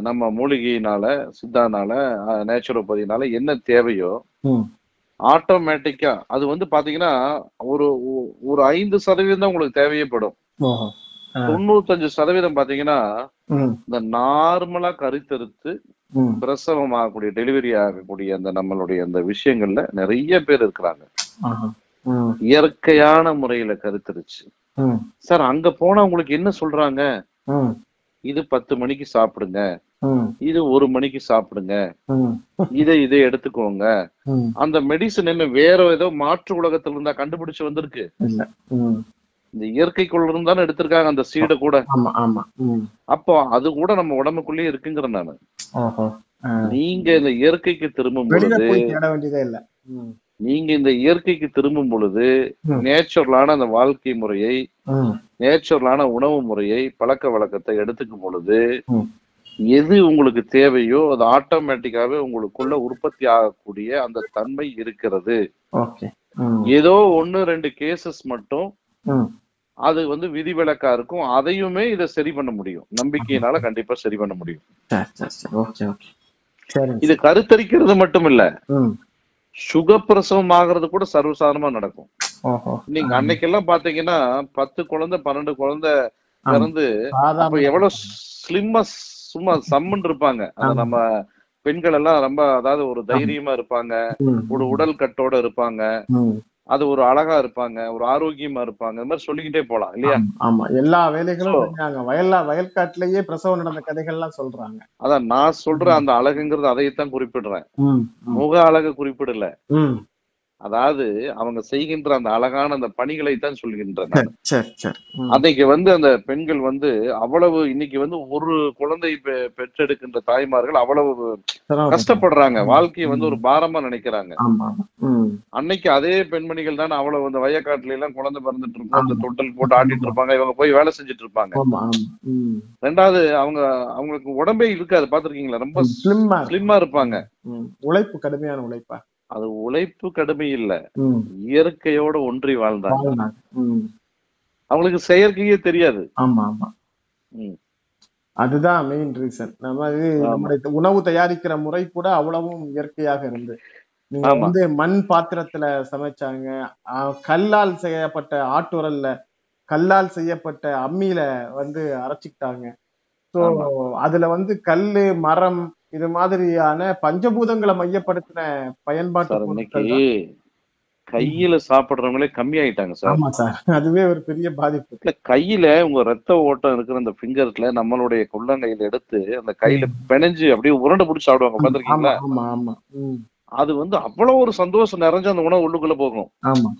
நம்ம மூலிகையினால சித்தானால நேச்சுரோபதினால என்ன தேவையோ. ஆட்டோமேட்டிக்கா அது வந்து பாத்தீங்கன்னா ஒரு ஒரு ஐந்து சதவீதம் தான் உங்களுக்கு தேவையப்படும். தொண்ணூத்தஞ்சு சதவீதம் பாத்தீங்கன்னா இந்த நார்மலா கருத்தறுத்து ம். பிரசவம் ஆகக்கூடிய டெலிவரி ஆகக்கூடிய அந்த நம்மளுடைய அந்த விஷயங்கள்ல நிறைய பேர் இருக்கிறாங்க. இயற்கையான முறையில கருத்தரிச்சு சார் அங்க போனா உங்களுக்கு என்ன சொல்றாங்க? இது பத்து மணிக்கு சாப்பிடுங்க. இது ஒரு மணிக்கு சாப்பிடுங்க. இதை இதை எடுத்துக்கோங்க. அந்த மெடிசன் என்ன வேற ஏதோ மாற்று உலகத்துல இருந்தா கண்டுபிடிச்சு வந்திருக்கு. இந்த இயற்கைக்குள்ள இருந்தானே எடுத்திருக்காங்க அந்த சீடை கூட. அப்போ அது கூட நம்ம உடம்புக்குள்ளேயே இருக்குங்கிற நானு. நீங்க இந்த இயற்கைக்கு திரும்பும் பொழுது நீங்க இந்த இயற்கைக்கு திரும்பும் பொழுது. நேச்சுரலான அந்த வாழ்க்கை முறையை நேச்சுரலான உணவு முறையை பழக்க வழக்கத்தை எடுத்துக்கும் பொழுது. எது உங்களுக்கு தேவையோ அது ஆட்டோமேட்டிக்காவே உங்களுக்குள்ள உற்பத்தி ஆகக்கூடிய அந்த தன்மை இருக்கிறது. ஏதோ ஒன்னு ரெண்டு கேசஸ் மட்டும். அது வந்து விதிவிலக்கா இருக்கும். அதையுமே இதை சரி பண்ண முடியும். நம்பிக்கையினால கண்டிப்பா சரி பண்ண முடியும். இது கருத்தரிக்கிறது மட்டும் இல்ல ம். சுகப்பிரசவம் ஆகிறது கூட சர்வசாதாரணமா நடக்கும். நீங்க அன்னைக்கெல்லாம் பாத்தீங்கன்னா பத்து குழந்தை பன்னெண்டு குழந்தை பிறந்து எவ்வளவு ஸ்லிம்மா சும்மா சம்மன் இருப்பாங்க. அத. நம்ம பெண்கள் எல்லாம் ரொம்ப அதாவது ஒரு தைரியமா இருப்பாங்க. ஒரு உடல் கட்டோட இருப்பாங்க. அது ஒரு அழகா இருப்பாங்க. ஒரு ஆரோக்கியமா இருப்பாங்க. இந்த மாதிரி சொல்லிக்கிட்டே போலாம் இல்லையா? ஆமா, எல்லா வேலைகளும் செஞ்சாங்க. வயல்ல வயல்காட்டுலயே பிரசவம் நடந்த கதைகள்லாம் சொல்றாங்க. அதான் நான் சொல்ற அந்த அழகுங்கிறது அதைத்தான் குறிப்பிடுறேன். முக அழகு குறிப்பிடல. அதாவது அவங்க செய்கின்ற அந்த அழகான அந்த பணிகளை தான் சொல்கின்றன சரி சரி சரி. ம், அன்னைக்கு வந்து அந்த பெண்கள் வந்து அவ்வளவு இன்னைக்கு வந்து ஒரு குழந்தை பெற்றெடுக்கின்ற தாய்மார்கள் அவ்வளவு. கஷ்டப்படுறாங்க. வாழ்க்கையை வந்து ஒரு பாரமா நினைக்கிறாங்க. அன்னைக்கு அதே பெண்மணிகள் தான் அவ்வளவு அந்த வயக்காட்டுல எல்லாம் குழந்தை பிறந்துட்டு இருக்கும். அந்த. தொட்டல் போட்டு ஆடிட்டு இருப்பாங்க. இவங்க போய் வேலை செஞ்சுட்டு இருப்பாங்க. ரெண்டாவது அவங்க அவங்களுக்கு உடம்பே இருக்காது. பாத்திருக்கீங்களா ரொம்ப ஸ்லிம்மா இருப்பாங்க. உழைப்பு கடுமையான உழைப்பா. அது உழைப்பு கடுமை இல்ல. இயற்கையோட ஒன்றி வாழ்ந்தாங்க. அவங்களுக்கு செயற்கையே தெரியாது. ஆமா ஆமா. அதுதான் மெயின் ரீசன் நம்ம இது. நம்முடைய உணவு தயாரிக்கிற முறை கூட அவ்வளவும் இயற்கையாக இருந்து. நீங்க. வந்து மண் பாத்திரத்துல சமைச்சாங்க. கல்லால் செய்யப்பட்ட ஆட்டுரல்ல கல்லால் செய்யப்பட்ட அம்மியில வந்து அரைச்சிக்கிட்டாங்க. ஸோ. அதுல வந்து கல்லு மரம் இது மாதிரியான பஞ்சபூதங்களை மையப்படுத்தின பயன்பாட்டு இன்னைக்கு. கையில சாப்பிடுறவங்களே கம்மி ஆயிட்டாங்க சார். ஆமா சார் அதுவே ஒரு பெரிய பாதிப்பு. இல்ல கையில உங்க ரத்த ஓட்டம் இருக்கிற அந்த பிங்கர்ல நம்மளுடைய குள்ளங்கையில எடுத்து அந்த கையில பிணைஞ்சு அப்படியே உருண்டை பிடிச்சி சாப்பிடுவாங்க பாத்திருக்கீங்களா ஆமா ஆமா அது வந்து அவ்வளவு ஒரு சந்தோஷம் நிறைஞ்ச அந்த உணவு உள்ளுக்குள்ள போகும். ஆமா.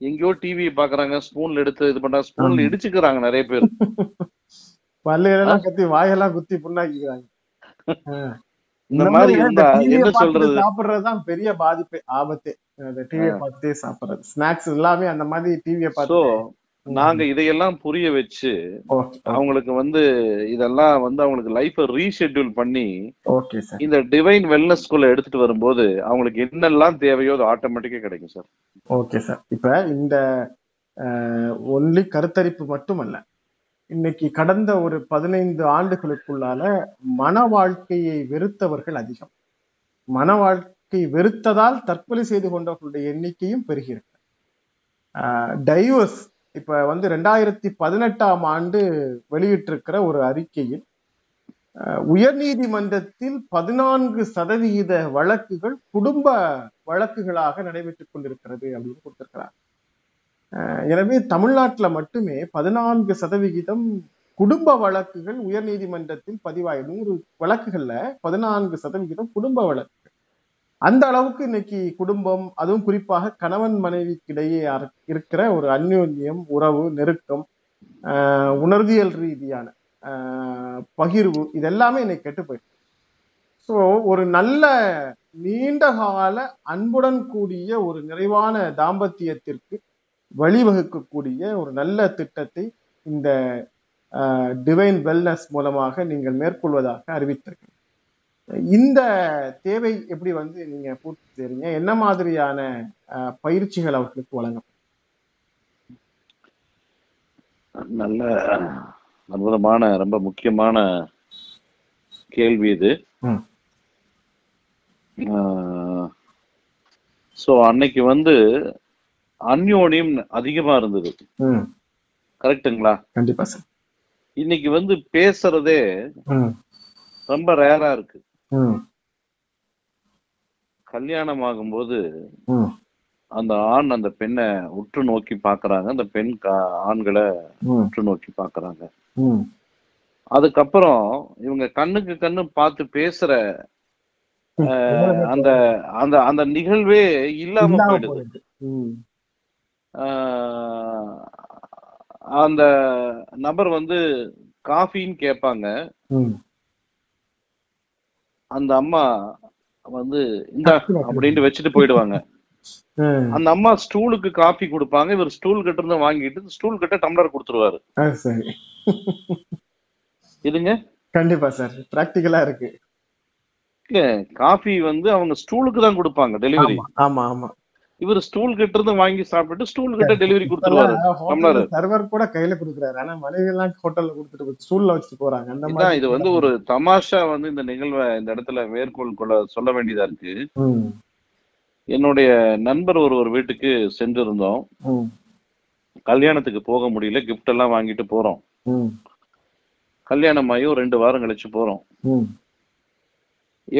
எங்கேயோ டிவி பாக்குறாங்க ஸ்பூன்ல எடுத்து இது பண்றாங்க ஸ்பூன்ல. இடிச்சுக்கிறாங்க நிறைய பேர். பல்லுகளெல்லாம் கத்தி வாயெல்லாம் குத்தி புண்ணாக்கிக்கிறாங்க. இந்த மாதிரி இருந்தா என்ன சொல்றது? சாப்பிடுறதுதான் பெரிய பாதிப்பே ஆபத்தே. அந்த டிவியை பார்த்துட்டே சாப்பிடுறது. ஸ்நாக்ஸ் எல்லாமே அந்த மாதிரி டிவியை பார்த்து நாங்க இதையெல்லாம் புரிய வச்சு அவங்களுக்கு வந்து இதெல்லாம் வந்து அவங்களுக்கு லைஃப ரீஷெட்யூல் பண்ணி ஓகே சார். இந்த டிவைன் வெல்னஸ் ஸ்கூல்ல எடுத்துட்டு வரும்போது அவங்களுக்கு என்னெல்லாம் தேவையோ அது ஆட்டோமேட்டிக்கா கிடைக்கும் சார். Okay sir. இப்ப இந்த ஒன்லி கருத்தரிப்பு மட்டுமல்ல. இன்னைக்கு கடந்த ஒரு பதினைந்து ஆண்டுகளுக்குள்ளால மன வாழ்க்கையை வெறுத்தவர்கள் அதிகம். மன வாழ்க்கை வெறுத்ததால் தற்கொலை செய்து கொண்டவர்களுடைய எண்ணிக்கையும் பெருகியிருக்கு. டைவர்ஸ் இப்ப வந்து ரெண்டாயிரத்தி பதினெட்டாம் ஆண்டு வெளியிட்டிருக்கிற ஒரு அறிக்கையில் உயர்நீதிமன்றத்தில் பதினான்கு சதவிகித வழக்குகள் குடும்ப வழக்குகளாக நடைபெற்றுக் கொண்டிருக்கிறது அப்படின்னு கொடுத்திருக்கிறார். எனவே தமிழ்நாட்டில் மட்டுமே பதினான்கு சதவிகிதம் குடும்ப வழக்குகள் உயர்நீதிமன்றத்தில் பதிவாய் நூறு வழக்குகள்ல பதினான்கு சதவிகிதம் குடும்ப வழக்குகள். அந்த அளவுக்கு இன்னைக்கு குடும்பம் அதுவும் குறிப்பாக கணவன் மனைவிக்கிடையே இருக்கிற ஒரு அந்யோன்யம் உறவு நெருக்கம் உணர்வியல் ரீதியான பகிர்வு இதெல்லாமே இன்னைக்கு கெட்டு போயிடுச்சு. ஸோ ஒரு நல்ல நீண்ட கால அன்புடன் கூடிய ஒரு நிறைவான தாம்பத்தியத்திற்கு வழிவகுக்கக்கூடிய ஒரு நல்ல திட்டத்தை இந்த டிவைன் வெல்னஸ் மூலமாக நீங்கள் மேற்கொள்வதாக அறிவித்திருக்கீங்க இந்த தேவை எப்படி வந்து நீங்க பூர்த்தி செய்றீங்க? என்ன மாதிரியான பயிற்சிகள் அவர்களுக்கு வழங்க நல்ல அற்புதமான ரொம்ப முக்கியமான கேள்வி இது. ஸோ அன்னைக்கு வந்து அந்யோன்யம் அதிகமா இருந்தது. ம். கரெக்ட்டுங்களா கண்டிப்பா சார். இன்னைக்கு வந்து பேசுறதே ரொம்ப ரேரா இருக்கு. கல்யாணம் ஆகும்போது அந்த ஆண் அந்த பெண்ணை உற்று நோக்கி பாக்குறாங்க அந்த பெண் ஆண்களை உற்று நோக்கி பாக்குறாங்க அதுக்கப்புறம் இவங்க கண்ணுக்கு கண்ணு பார்த்து பேசுற அந்த அந்த அந்த நிகழ்வே இல்லாம போயிடுது. அந்த நபர் வந்து காஃபின்னு கேட்பாங்க. அந்த அம்மா வந்து இந்த அப்படின்ட்டு வச்சுட்டு போயிடுவாங்க. அந்த அம்மா ஸ்டூலுக்கு காஃபி கொடுப்பாங்க. இவர் ஸ்டூல் கிட்ட இருந்து வாங்கிட்டு ஸ்டூல் கிட்ட டம்ளர் கொடுத்துருவாரு. இதுங்க கண்டிப்பா சார். பிராக்டிக்கலா இருக்கு. காஃபி வந்து அவங்க ஸ்டூலுக்கு தான் கொடுப்பாங்க டெலிவரி. ஆமா ஆமா. இவர் ஸ்டூல் கிட்ட இருந்து வாங்கி சாப்பிட்டு ஸ்டூல் கிட்ட டெலிவரி கொடுத்துருவாரு. சர்வர் கூட கையில கொடுக்குறாரு. ஆனா மனைவி எல்லாம் ஹோட்டல்ல கொடுத்துட்டு ஸ்டூல்ல வச்சுட்டு போறாங்க. அந்த மாதிரி இது வந்து ஒரு தமாஷா வந்து இந்த நிகழ்வை இந்த இடத்துல மேற்கோள் கொள்ள சொல்ல வேண்டியதா இருக்கு. என்னுடைய நண்பர் ஒரு ஒரு வீட்டுக்கு சென்றிருந்தோம். கல்யாணத்துக்கு போக முடியல. gift எல்லாம் வாங்கிட்டு போறோம். கல்யாணம் ஆகி ஒரு ரெண்டு வாரம் கழிச்சு போறோம்.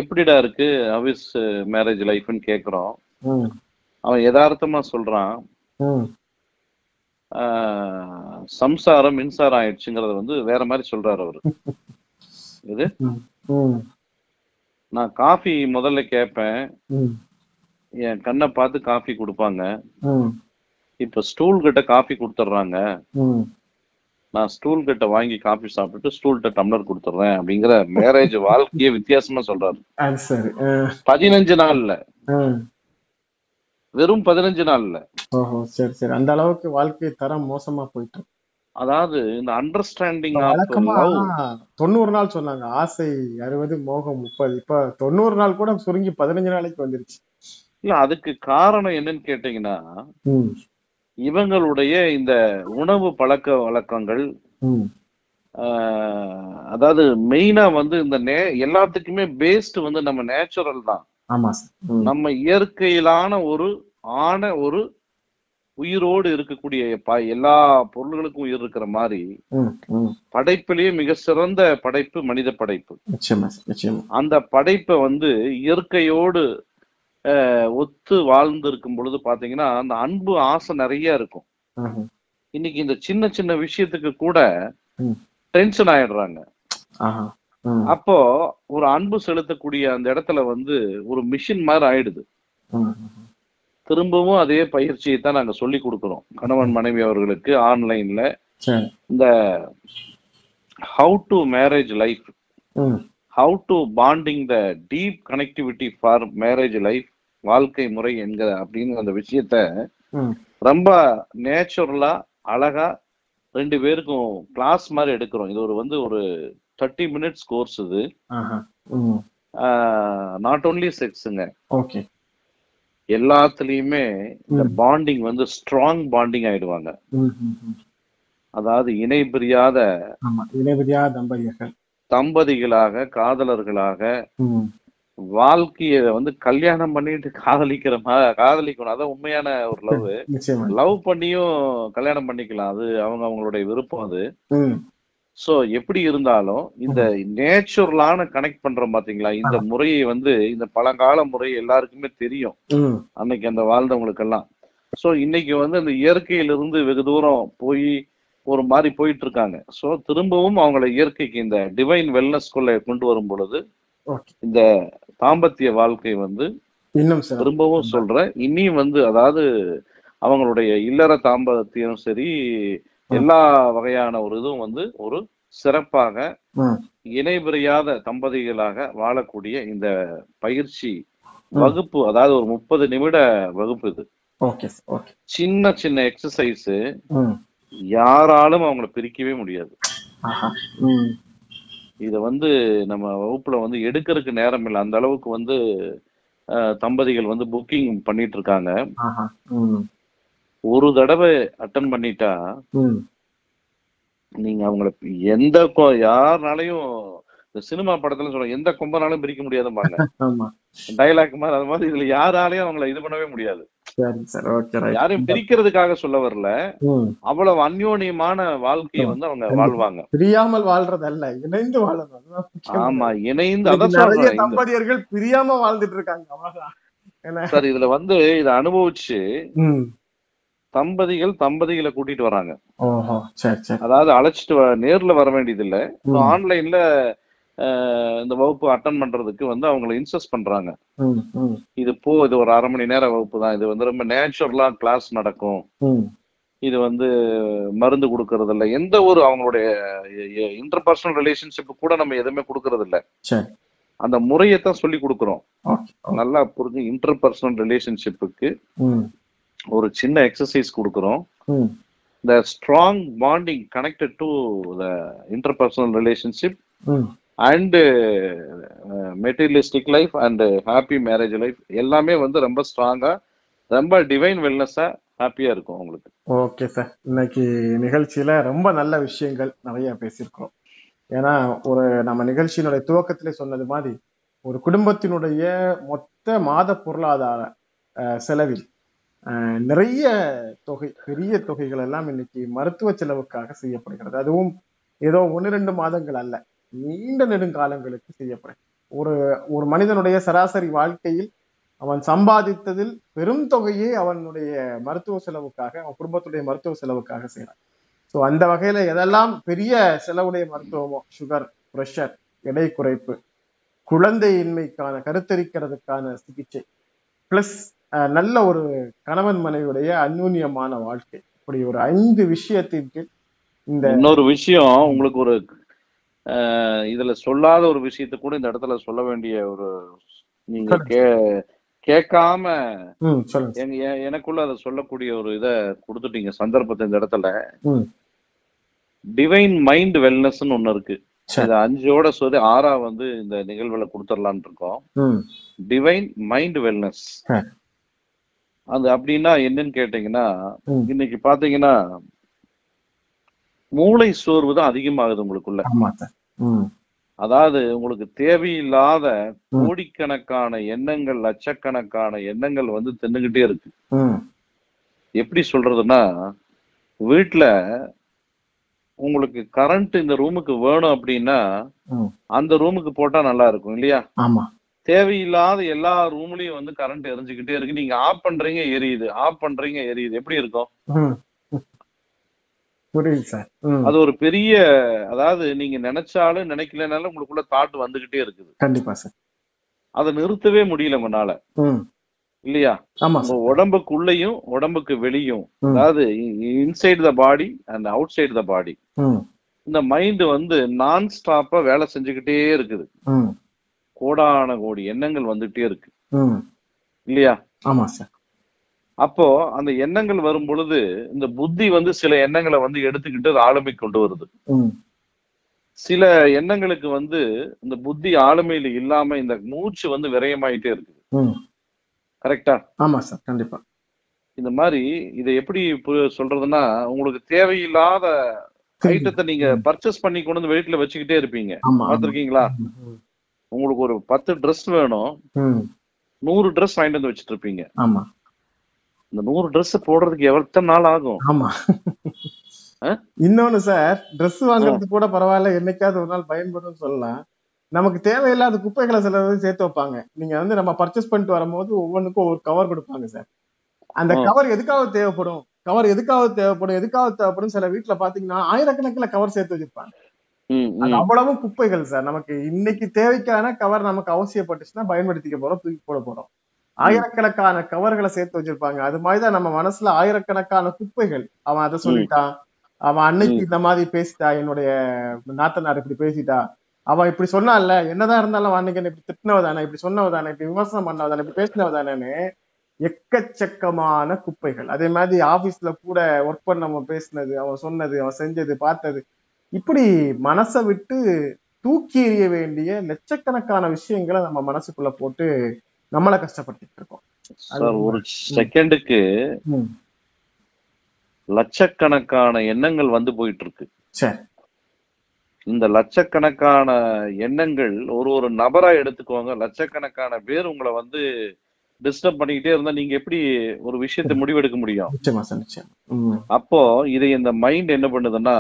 எப்படிடா இருக்கு? அவிஸ் மேரேஜ் லைஃப்னு கேக்குறோம். அவன் யதார்த்தமா சொல்றான் சம்சாரம் மின்சாரம் ஆயிடுச்சுங்கிறத வந்து வேற மாதிரி சொல்றாரு அவரு. இது நான் காஃபி முதல்ல கேட்பேன் என் கண்ணை பார்த்து காஃபி கொடுப்பாங்க. இப்ப ஸ்டூல் கிட்ட காஃபி கொடுத்துட்றாங்க. நான் ஸ்டூல் கிட்ட வாங்கி காஃபி சாப்பிட்டுட்டு ஸ்டூல் கிட்ட டம்ளர் கொடுத்துட்றேன் அப்படிங்கிற மேரேஜ் வாழ்க்கையே வித்தியாசமா சொல்றாரு. பதினஞ்சு நாள்ல. வெறும் பதினஞ்சு நாள்ல. ஓஹோ சரி சரி. அந்த அளவுக்கு வாழ்க்கை தரம் மோசமா போயிட்டு. அதாவது இந்த அண்டர்ஸ்டாண்டிங் தொண்ணூறு நாள் சொன்னாங்க. ஆசை அறுபது மோகம் முப்பது. இப்ப தொண்ணூறு நாள் கூட சுருங்கி பதினஞ்சு நாளைக்கு வந்துருச்சு. இல்ல அதுக்கு காரணம் என்னன்னு கேட்டீங்கன்னா இவங்களுடைய இந்த உணவு பழக்க வழக்கங்கள் அதாவது மெயினா வந்து இந்த நே எல்லாத்துக்குமே பேஸ்ட் வந்து நம்ம நேச்சுரல் தான். நம்ம இயற்கையிலான ஒரு ஆன ஒரு உயிரோடு இருக்கக்கூடிய எல்லா பொருள்களுக்கும் உயிர் இருக்கிற மாதிரி படைப்பிலேயே மிக சிறந்த படைப்பு மனித படைப்பு. அந்த படைப்பை வந்து இயற்கையோடு ஒத்து வாழ்ந்து இருக்கும் பொழுது பாத்தீங்கன்னா அந்த அன்பு ஆசை நிறைய இருக்கும். இன்னைக்கு இந்த சின்ன சின்ன விஷயத்துக்கு கூட. டென்ஷன் ஆயிடுறாங்க. அப்போ ஒரு அன்பு செலுத்தக்கூடிய அந்த இடத்துல வந்து ஒரு மிஷின் மாதிரி ஆயிடுது. திரும்பவும் அதே பயிற்சியை தான் நாங்க சொல்லி கொடுக்கிறோம். கணவன் மனைவி அவர்களுக்கு ஆன்லைன்ல. இந்த how to marriage life how to bonding the deep connectivity for marriage life வாழ்க்கை முறை என்கிற அப்படிங்கிற அந்த விஷயத்த ரொம்ப நேச்சுரலா அழகா ரெண்டு பேருக்கும் கிளாஸ் மாதிரி எடுக்கிறோம். இது ஒரு வந்து ஒரு தேர்ட்டி மினிட்ஸ் கோர்ஸ் இது. நாட் ஓன்லி செக்ஸுங்க ஓகே. எல்லாத்துலயுமே இந்த. பாண்டிங் வந்து ஸ்ட்ராங் பாண்டிங் ஆயிடுவாங்க. அதாவது இணை பிரியாத தம்பதிகளாக காதலர்களாக வாழ்க்கைய வந்து கல்யாணம் பண்ணிட்டு காதலிக்கிற காதலிக்கணும். அதான் உண்மையான ஒரு லவ் லவ் பண்ணியும் கல்யாணம் பண்ணிக்கலாம். அது அவங்க அவங்களுடைய விருப்பம் அது. சோ எப்படி இருந்தாலும் இந்த நேச்சுரலான கனெக்ட் பண்றோம் பாத்தீங்களா? இந்த முறையை வந்து இந்த பழங்கால முறை எல்லாருக்குமே தெரியும். அன்னைக்கு அந்த வாழ்ந்தவங்களுக்கெல்லாம். சோ இன்னைக்கு வந்து அந்த இயற்கையிலிருந்து வெகு தூரம் போய் ஒரு மாதிரி போயிட்டு இருக்காங்க சோ திரும்பவும் அவங்கள இயற்கைக்கு இந்த டிவைன் வெல்னஸ்குள்ள கொண்டு வரும் பொழுது இந்த தாம்பத்திய வாழ்க்கை வந்து இன்னும் திரும்பவும் சொல்றேன். இனியும் வந்து அதாவது அவங்களுடைய இல்லற தாம்பத்தியம் சரி எல்லா வகையான ஒரு இதுவும் வந்து ஒரு சிறப்பாக இணைபிரியாத தம்பதிகளாக வாழக்கூடிய இந்த பயிற்சி. வகுப்பு அதாவது ஒரு முப்பது நிமிட வகுப்பு இது. சின்ன சின்ன எக்ஸசைஸ் யாராலும் அவங்கள பிரிக்கவே முடியாது. இத வந்து நம்ம வகுப்புல வந்து எடுக்கிறதுக்கு நேரம் இல்லை. அந்த அளவுக்கு வந்து தம்பதிகள் வந்து புக்கிங் பண்ணிட்டு இருக்காங்க. ஒரு தடவை அட்டன் பண்ணிட்டா நீங்க அவங்கள எந்த யாருனாலையும் இந்த சினிமா படத்துல சொல்ல எந்த கொம்பனாலும் பிரிக்க முடியாதும்பாங்க. டைலாக் மாதிரி அது மாதிரி இதுல யாராலையும் அவங்கள இது பண்ணவே முடியாது. யாரையும் பிரிக்கிறதுக்காக சொல்ல வரல. அவ்வளவு அந்யோன்யமான வாழ்க்கையை வந்து அவங்க வாழ்வாங்க. பிரியாமல் வாழ்றதல்ல இணைந்து முக்கியம். ஆமா இணைந்து அதான் தம்பதியர்கள் பிரியாம வாழ்ந்துட்டு இருக்காங்க சார் இதுல வந்து இதை அனுபவிச்சு தம்பதிகள் தம்பதிகளை கூட்டிட்டு வராங்க. அதாவது அழைச்சிட்டு நேர்ல வர வேண்டியது இல்ல. ஆன்லைன்ல இந்த வகுப்பு அட்டன் பண்றதுக்கு வந்து அவங்கள இன்சஸ்ட் பண்றாங்க. இது போ இது ஒரு அரை மணி நேர வகுப்பு தான். இது வந்து ரொம்ப நேச்சுரலா கிளாஸ் நடக்கும். இது வந்து மருந்து கொடுக்கறது இல்ல எந்த ஒரு அவங்களுடைய இன்டர்பர்சனல் ரிலேஷன்ஷிப் கூட நம்ம எதுவுமே கொடுக்கறது இல்ல அந்த முறையத்தான் சொல்லி கொடுக்குறோம். நல்லா புரிஞ்சு இன்டர்பர்சனல் ரிலேஷன்ஷிப்புக்கு ஒரு சின்ன எக்ஸசைஸ் கொடுக்குறோம். ம். The strong bonding connected to the interpersonal relationship ம். and uh, materialistic life and uh, happy marriage life எல்லாமே வந்து ரொம்ப ஸ்ட்ராங்கா ரொம்ப டிவைன் வெல்னஸா ஹாப்பியா இருக்கும் உங்களுக்கு. ஓகே சார் இன்னைக்கு நிகழ்ச்சியில ரொம்ப நல்ல விஷயங்கள் நிறைய பேசியிருக்கிறோம் ஏன்னா ஒரு நம்ம நிகழ்ச்சியினுடைய துவக்கத்திலே சொன்னது மாதிரி ஒரு குடும்பத்தினுடைய மொத்த மாத பொருளாதார செலவில் நிறைய தொகை பெரிய தொகைகள் எல்லாம் இன்னைக்கு மருத்துவ செலவுக்காக செய்யப்படுகிறது. அதுவும் ஏதோ ஒன்று ரெண்டு மாதங்கள் அல்ல நீண்ட நெடுங்காலங்களுக்கு செய்யப்படுகிறது ஒரு ஒரு மனிதனுடைய சராசரி வாழ்க்கையில் அவன் சம்பாதித்ததில் பெரும் தொகையை அவனுடைய மருத்துவ செலவுக்காக அவன் குடும்பத்துடைய மருத்துவ செலவுக்காக செய்யறான் ஸோ அந்த வகையில எதெல்லாம் பெரிய செலவுடைய மருத்துவமோ சுகர் ப்ரெஷர் எடை குறைப்பு குழந்தையின்மைக்கான கருத்தரிக்கிறதுக்கான சிகிச்சை பிளஸ் நல்ல ஒரு கணவன் மனைவியுடைய அந்யூன்யமான வாழ்க்கை. இப்படி ஒரு ஐந்து விஷயத்தின் கீழ் இந்த இன்னொரு விஷயம் உங்களுக்கு ஒரு இதுல சொல்லாத ஒரு விஷயத்தை கூட இந்த இடத்துல சொல்ல வேண்டிய ஒரு நீங்க கேட்காம எனக்குள்ள அதை சொல்லக்கூடிய ஒரு இதை கொடுத்துட்டீங்க சந்தர்ப்பத்தை இந்த இடத்துல. டிவைன் மைண்ட் வெல்னஸ்னு ஒண்ணு இருக்கு. இது அஞ்சோட சொல்லி ஆறா வந்து இந்த நிகழ்வுல கொடுத்துடலாம்னு இருக்கோம். Divine mind wellness. அது அப்படின்னா என்னன்னு கேட்டீங்கன்னா. இன்னைக்கு பாத்தீங்கன்னா மூளை சோர்வு தான் அதிகமாகுது உங்களுக்குள்ள. அதாவது உங்களுக்கு தேவையில்லாத. கோடிக்கணக்கான எண்ணங்கள் லட்சக்கணக்கான எண்ணங்கள் வந்து தின்னுகிட்டே இருக்கு. எப்படி சொல்றதுன்னா வீட்ல உங்களுக்கு கரண்ட் இந்த ரூமுக்கு வேணும் அப்படின்னா அந்த ரூமுக்கு போட்டா நல்லா இருக்கும் இல்லையா? ஆமா. தேவையில்லாத எல்லா ரூம்லயும் வந்து கரண்ட் எரிஞ்சுக்கிட்டே இருக்கு. நீங்க ஆஃப் பண்றீங்க எரியுது. ஆஃப் பண்றீங்க எரியுது. எப்படி இருக்கும்? அது ஒரு பெரிய அதாவது நீங்க நினைச்சாலும் நினைக்கலனாலும் உங்களுக்குள்ள தாட் வந்துகிட்டே இருக்குது. கண்டிப்பா சார். அதை நிறுத்தவே முடியல உங்களால. இல்லையா? உடம்புக்குள்ளயும் உடம்புக்கு வெளியும். அதாவது inside the body and outside the body இந்த மைண்ட் வந்து நான் ஸ்டாப்பா வேலை செஞ்சுக்கிட்டே இருக்குது. கோடான கோடி எண்ணங்கள் வந்துகிட்டே இருக்கு. இல்லையா? ஆமா சார். அப்போ அந்த எண்ணங்கள் வரும் பொழுது இந்த புத்தி வந்து சில எண்ணங்களை வந்து எடுத்துக்கிட்டு அது ஆளுமை கொண்டு வருது. சில எண்ணங்களுக்கு வந்து இந்த புத்தி ஆளுமையில இல்லாம இந்த மூச்சு வந்து விரயமாயிட்டே இருக்குது ம். கரெக்டா? ஆமா சார். கண்டிப்பா. இந்த மாதிரி இதை எப்படி சொல்றதுன்னா உங்களுக்கு தேவையில்லாத ஐட்டத்தை நீங்க பர்ச்சேஸ் பண்ணி கொண்டு வந்து வீட்டுல வச்சுக்கிட்டே இருப்பீங்க. ஆமா உங்களுக்கு ஒரு பத்து ட்ரெஸ் வேணும். நூறு ட்ரெஸ் வாங்கிட்டு வந்து வச்சுட்டு இருப்பீங்க ஆமா. இந்த நூறு Dress போடுறதுக்கு எவ்வளவு நாள் ஆகும்? ஆமா? இன்னொன்னு சார் Dress வாங்குறது கூட பரவாயில்ல. என்னைக்காவது ஒரு நாள் பயன்படும் சொல்லலாம். நமக்கு தேவையில்லாத குப்பைகளை சில சேர்த்து வைப்பாங்க. நீங்க வந்து நம்ம பர்ச்சேஸ் பண்ணிட்டு வரும்போது ஒவ்வொன்றுக்கும் ஒரு கவர் கொடுப்பாங்க சார். அந்த. கவர் எதுக்காக தேவைப்படும்? கவர் எதுக்காக தேவைப்படும்? எதுக்காக தேவைப்படும்? சில வீட்டுல பாத்தீங்கன்னா ஆயிரக்கணக்கில் கவர் சேர்த்து வச்சிருப்பாங்க. அவ்வளவு குப்பைகள் சார். நமக்கு இன்னைக்கு தேவைக்கான கவர் நமக்கு அவசியப்பட்டுச்சுன்னா பயன்படுத்திக்க போறோம் தூக்கி போட போறோம். ஆயிரக்கணக்கான கவர்களை சேர்த்து வச்சிருப்பாங்க. அது மாதிரிதான் நம்ம மனசுல ஆயிரக்கணக்கான குப்பைகள். அவன் அதை சொல்லிட்டான். அவன் அன்னைக்கு இந்த மாதிரி பேசிட்டா என்னுடைய நாத்தனார் இப்படி பேசிட்டா அவன் இப்படி சொன்னான்ல என்னதான் இருந்தாலும் அவன் அன்னைக்கு இப்படி திட்டினவ தானே இப்படி சொன்னவ தானே இப்படி விமர்சனம் பண்ணவ தானே இப்படி பேசினவ தானேன்னு எக்கச்சக்கமான குப்பைகள். அதே மாதிரி ஆபீஸ்ல கூட ஒர்க் பண்ண பேசினது அவன் சொன்னது அவன் செஞ்சது பார்த்தது. இப்படி மனசை விட்டு தூக்கி எறிய வேண்டிய லட்சக்கணக்கான விஷயங்களை நம்ம மனசுக்குள்ள போட்டு நம்மளை கஷ்டப்படுத்திட்டு இருக்கோம். ஒரு செகண்டுக்கு லட்சக்கணக்கான எண்ணங்கள் வந்து போயிட்டு இருக்கு. இந்த லட்சக்கணக்கான எண்ணங்கள் ஒரு ஒரு நபரா எடுத்துக்கோங்க லட்சக்கணக்கான பேர் உங்களை வந்து டிஸ்டர்ப் பண்ணிக்கிட்டே இருந்தா நீங்க எப்படி ஒரு விஷயத்தை முடிவெடுக்க முடியும்? அப்போ இதை இந்த மைண்ட் என்ன பண்ணுதுன்னா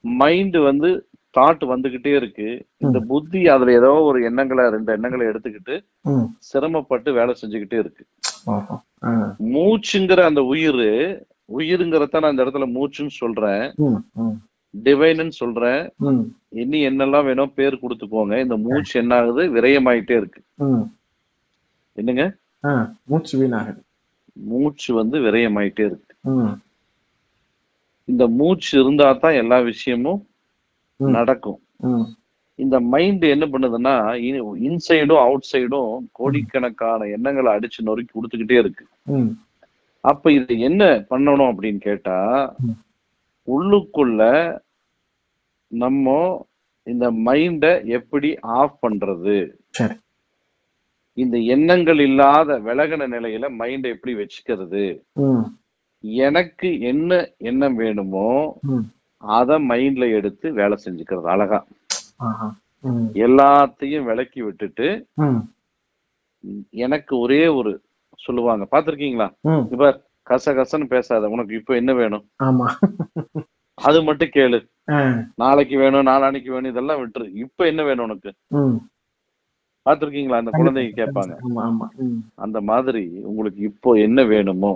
மைண்ட் வந்து தாட் வந்துகிட்டே இருக்கு. இந்த புத்தி அதுல ஏதோ ஒரு எண்ணங்களை ரெண்டு எண்ணங்களை எடுத்துக்கிட்டு. சிரமப்பட்டு வேலை செஞ்சுக்கிட்டே இருக்கு. மூச்சுங்கிற அந்த உயிர் உயிருங்கிறத நான் இந்த இடத்துல மூச்சுன்னு சொல்றேன். டிவைன்னு சொல்றேன். இனி என்னெல்லாம் வேணும் பேர் கொடுத்துக்கோங்க இந்த மூச்சு என்ன ஆகுது விரயமாயிட்டே இருக்கு. என்னங்க? மூச்சு வீணாகுது. மூச்சு வந்து விரயமாயிட்டே இருக்கு. இந்த மூச்சு இருந்தா தான் எல்லா விஷயமும். நடக்கும். இந்த மைண்ட் என்ன பண்ணுதுன்னா இன்சைடும் அவுட் சைடும் கோடிக்கணக்கான எண்ணங்களை அடிச்சு நொறுக்கி கொடுத்துக்கிட்டே இருக்கு. அப்ப இது என்ன பண்ணணும் அப்படின்னு கேட்டா. உள்ளுக்குள்ள நம்ம இந்த மைண்ட எப்படி ஆஃப் பண்றது? இந்த எண்ணங்கள் இல்லாத விலகின நிலையில மைண்ட எப்படி வச்சுக்கிறது? எனக்கு என்ன எண்ணம் வேணுமோ. அத மைண்ட்ல எடுத்து வேலை செஞ்சுக்கிறது அழகா. எல்லாத்தையும் விலக்கி விட்டுட்டு எனக்கு ஒரே ஒரு சொல்லுவாங்க. பாத்திருக்கீங்களா. இப்ப கச கசன்னு பேசாத உனக்கு இப்ப என்ன வேணும்? ஆமா. அது மட்டும் கேளு. நாளைக்கு வேணும் நாளானைக்கு வேணும் இதெல்லாம் விட்டுரு. இப்ப என்ன வேணும் உனக்கு? பார்த்திருக்கீங்களா? அந்த குழந்தைங்க கேட்பாங்க. அந்த மாதிரி உங்களுக்கு இப்போ என்ன வேணுமோ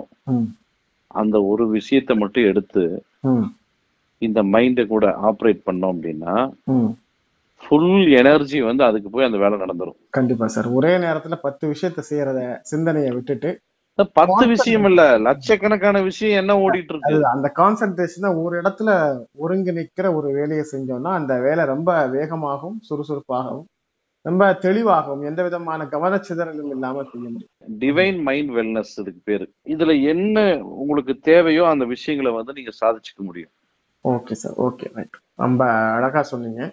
அந்த ஒரு விஷயத்த மட்டும் எடுத்து இந்த மைண்டை கூட ஆப்ரேட் பண்ணோம் அப்படின்னா. ஃபுல் எனர்ஜி வந்து அதுக்கு போய் அந்த வேலை நடந்துரும். கண்டிப்பா சார் ஒரே நேரத்துல பத்து விஷயத்த செய்யறத சிந்தனையை விட்டுட்டு பத்து விஷயம் இல்ல. லட்சக்கணக்கான விஷயம் என்ன ஓடிட்டு இருக்கு அந்த கான்சென்ட்ரேஷனை ஒரு இடத்துல ஒருங்கிணைக்கிற ஒரு வேலையை செஞ்சோம்னா அந்த வேலை ரொம்ப வேகமாகவும் சுறுசுறுப்பாகவும் ரொம்ப தெளிவாகவும் எந்த விதமான கவனச்சிதறலும் இல்லாம செய்ய முடியும். டிவைன் மைண்ட் வெல்னஸ் இதுக்கு பேரு. இதுல என்ன உங்களுக்கு தேவையோ அந்த விஷயங்களை வந்து நீங்க சாதிச்சுக்க முடியும். ஓகே சார் ஓகே ரைட் ரொம்ப அழகா சொன்னீங்க.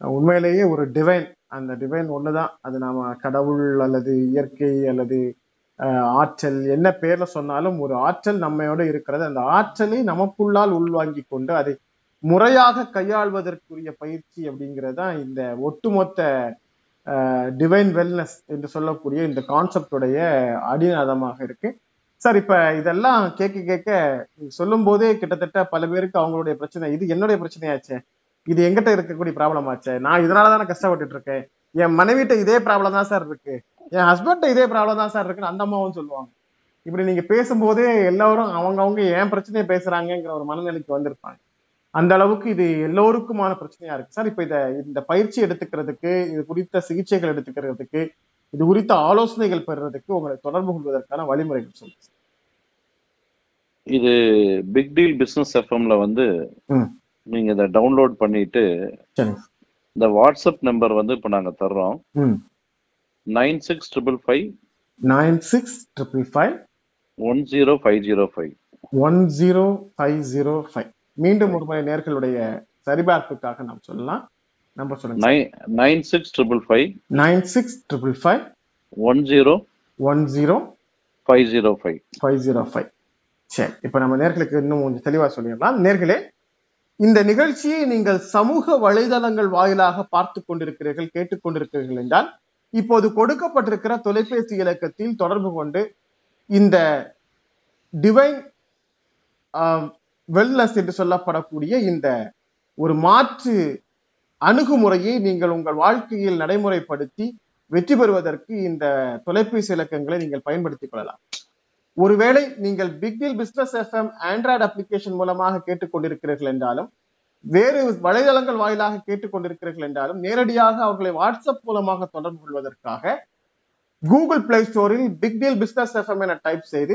உண்மையிலேயே ஒரு டிவைன் அந்த டிவைன் ஒண்ணுதான். அது நாம கடவுள் அல்லது இயற்கை அல்லது ஆற்றல் என்ன பேர்ல சொன்னாலும் ஒரு ஆற்றல் நம்மையோட இருக்கிறது. அந்த ஆற்றலை நமக்குள்ளால் உள்வாங்கி கொண்டு அதை முறையாக கையாள்வதற்குரிய பயிற்சி அப்படிங்கிறது தான் இந்த ஒட்டுமொத்த டிவைன் வெல்னஸ் என்று சொல்லக்கூடிய இந்த கான்செப்டுடைய அடிநாதமாக இருக்கு. சார் இப்ப இதெல்லாம் கேட்க கேட்க சொல்லும் போதே கிட்டத்தட்ட பல பேருக்கு அவங்களுடைய பிரச்சனை இது என்னுடைய பிரச்சனையாச்சே? இது எங்கிட்ட இருக்கக்கூடிய ப்ராப்ளம் ஆச்சே? நான் இதனால தானே கஷ்டப்பட்டுட்டு இருக்கேன். என் மனைவிட்ட இதே ப்ராப்ளம் தான் சார் இருக்கு. என் ஹஸ்பண்ட்ட இதே ப்ராப்ளம் தான் சார் இருக்குன்னு அந்த அம்மாவும் சொல்லுவாங்க. இப்படி நீங்க பேசும்போதே எல்லாரும் அவங்கவுங்க ஏன் பிரச்சனையை பேசுறாங்கங்கிற ஒரு மனநிலைக்கு வந்திருப்பாங்க. அந்த அளவுக்கு இது எல்லோருக்குமான பிரச்சனையா இருக்கு. சார் இப்ப இத இந்த பயிற்சி எடுத்துக்கிறதுக்கு இது குறித்த சிகிச்சைகள் எடுத்துக்கிறதுக்கு இது குறித்த ஆலோசனைகள் பெறுறதுக்கு உங்களை தொடர்பு கொள்வதற்கான வழிமுறைகள் சொல்லுங்க. இது பிக் டீல் பிசினஸ் எஃப்எம்ல வந்து. நீங்க இதை டவுன்லோட் பண்ணிட்டு இந்த வாட்ஸ்அப் நம்பர் வந்து இப்ப நாங்க தர்றோம். Nine six triple five nine six triple five one zero five zero five. One zero five zero five. மீண்டும் ஒரு முறை நேர்களுடைய சரிபார்ப்புக்காக நாம் சொல்லலாம். நம்பர் சொல்லுங்க nine six triple five nine six triple five one zero. One zero. Five zero five. Five zero five. சரி இப்ப நம்ம நேர்களுக்கு இன்னும் கொஞ்சம் தெளிவா சொல்லிடலாம். நேர்களே இந்த நிகழ்ச்சியை நீங்கள் சமூக வலைதளங்கள் வாயிலாக பார்த்து கொண்டிருக்கிறீர்கள் கேட்டுக்கொண்டிருக்கிறீர்கள் என்றால் இப்போது கொடுக்கப்பட்டிருக்கிற தொலைபேசி இலக்கத்தில் தொடர்பு கொண்டு இந்த டிவைன் வெல்னஸ் என்று சொல்லப்படக்கூடிய இந்த ஒரு மாற்று அணுகுமுறையை நீங்கள் உங்கள் வாழ்க்கையில் நடைமுறைப்படுத்தி வெற்றி பெறுவதற்கு இந்த தொலைபேசி இலக்கங்களை நீங்கள் பயன்படுத்திக் கொள்ளலாம். ஒருவேளை நீங்கள் big deal business FM android application மூலமாக கேட்டுக்கொண்டிருக்கிறீர்கள் என்றாலும் வேறு வலைதளங்கள் வாயிலாக கேட்டுக்கொண்டிருக்கிறீர்கள் என்றாலும் நேரடியாக அவர்களை வாட்ஸ்அப் மூலமாக தொடர்பு கொள்வதற்காக கூகுள் பிளே ஸ்டோரில் பிக் டீல் பிஸ்னஸ் எஃப்எம் என டைப் செய்து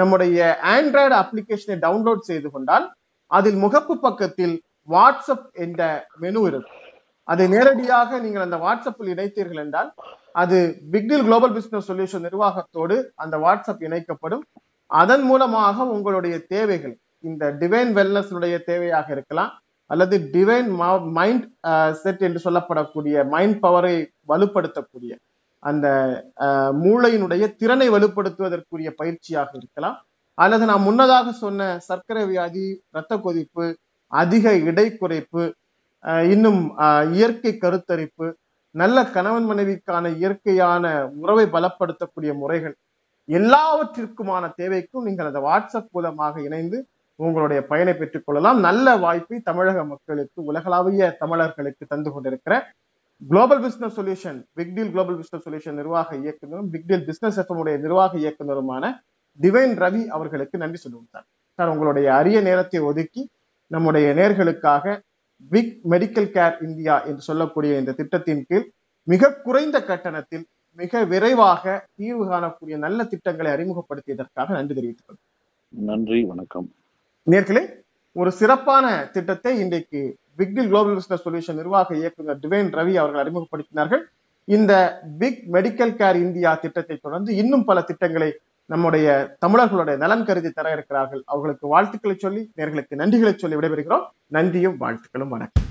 நம்முடைய ஆண்ட்ராய்டு அப்ளிகேஷனை டவுன்லோட் செய்து கொண்டால் அதில் முகப்பு பக்கத்தில் வாட்ஸ்அப் என்ற மெனு இருக்கும். அதை நேரடியாக நீங்கள் அந்த வாட்ஸ்அப்பில் இணைத்தீர்கள் என்றால் அது பிக்டில் குளோபல் பிசினஸ் சொல்யூஷன் நிர்வாகத்தோடு அந்த வாட்ஸ்அப் இணைக்கப்படும். அதன் மூலமாக உங்களுடைய தேவைகள் இந்த டிவைன் வெல்னஸ்னுடைய தேவையாக இருக்கலாம் அல்லது டிவைன் மைண்ட் செட் என்று சொல்லப்படக்கூடிய மைண்ட் பவரை வலுப்படுத்தக்கூடிய அந்த மூளையினுடைய திறனை வலுப்படுத்துவதற்குரிய பயிற்சியாக இருக்கலாம். அல்லது நான் முன்னதாக சொன்ன சர்க்கரை வியாதி இரத்த கொதிப்பு அதிக இடை குறைப்பு இன்னும் இயற்கை கருத்தரிப்பு நல்ல கணவன் மனைவிக்கான இயற்கையான உறவை பலப்படுத்தக்கூடிய முறைகள் எல்லாவற்றிற்குமான தேவைக்கும் நீங்கள் அந்த வாட்ஸ்அப் மூலமாக இணைந்து உங்களுடைய பயனை பெற்றுக் கொள்ளலாம். நல்ல வாய்ப்பை தமிழக மக்களுக்கு உலகளாவிய தமிழர்களுக்கு தந்து கொண்டிருக்கிற global business solution big deal global business solution நிர்வாக இயக்குனரும் பிக் டீல் பிசினஸ் எஃப்எம் உடைய நிர்வாக இயக்குனருமான டிவைன் ரவி அவர்களுக்கு நன்றி சொல்லுவோம் சார் சார் உங்களுடைய அரிய நேரத்தை ஒதுக்கி நம்முடைய நேர்களுக்காக பிக் மெடிக்கல் கேர் இந்தியா என்று சொல்லக்கூடிய இந்த திட்டத்தின் கீழ் மிக குறைந்த கட்டணத்தில் மிக விரைவாக தீர்வு காணக்கூடிய நல்ல திட்டங்களை அறிமுகப்படுத்தியதற்காக நன்றி தெரிவித்துக் கொள்கிறேன். நன்றி வணக்கம் நேர்களே ஒரு சிறப்பான திட்டத்தை இன்றைக்கு பிக்டில் குளோபல் பிசினஸ் சொல்யூஷன் நிர்வாக இயக்குனர் டிவைன் ரவி அவர்கள் அறிமுகப்படுத்தினார்கள். இந்த பிக் மெடிக்கல் கேர் இந்தியா திட்டத்தை தொடர்ந்து இன்னும் பல திட்டங்களை நம்முடைய தமிழர்களுடைய நலன் கருதி தர இருக்கிறார்கள். அவர்களுக்கு வாழ்த்துக்களை சொல்லி நேர்களுக்கு நன்றிகளை சொல்லி விடைபெறுகிறோம். நன்றியும் வாழ்த்துக்களும். வணக்கம்.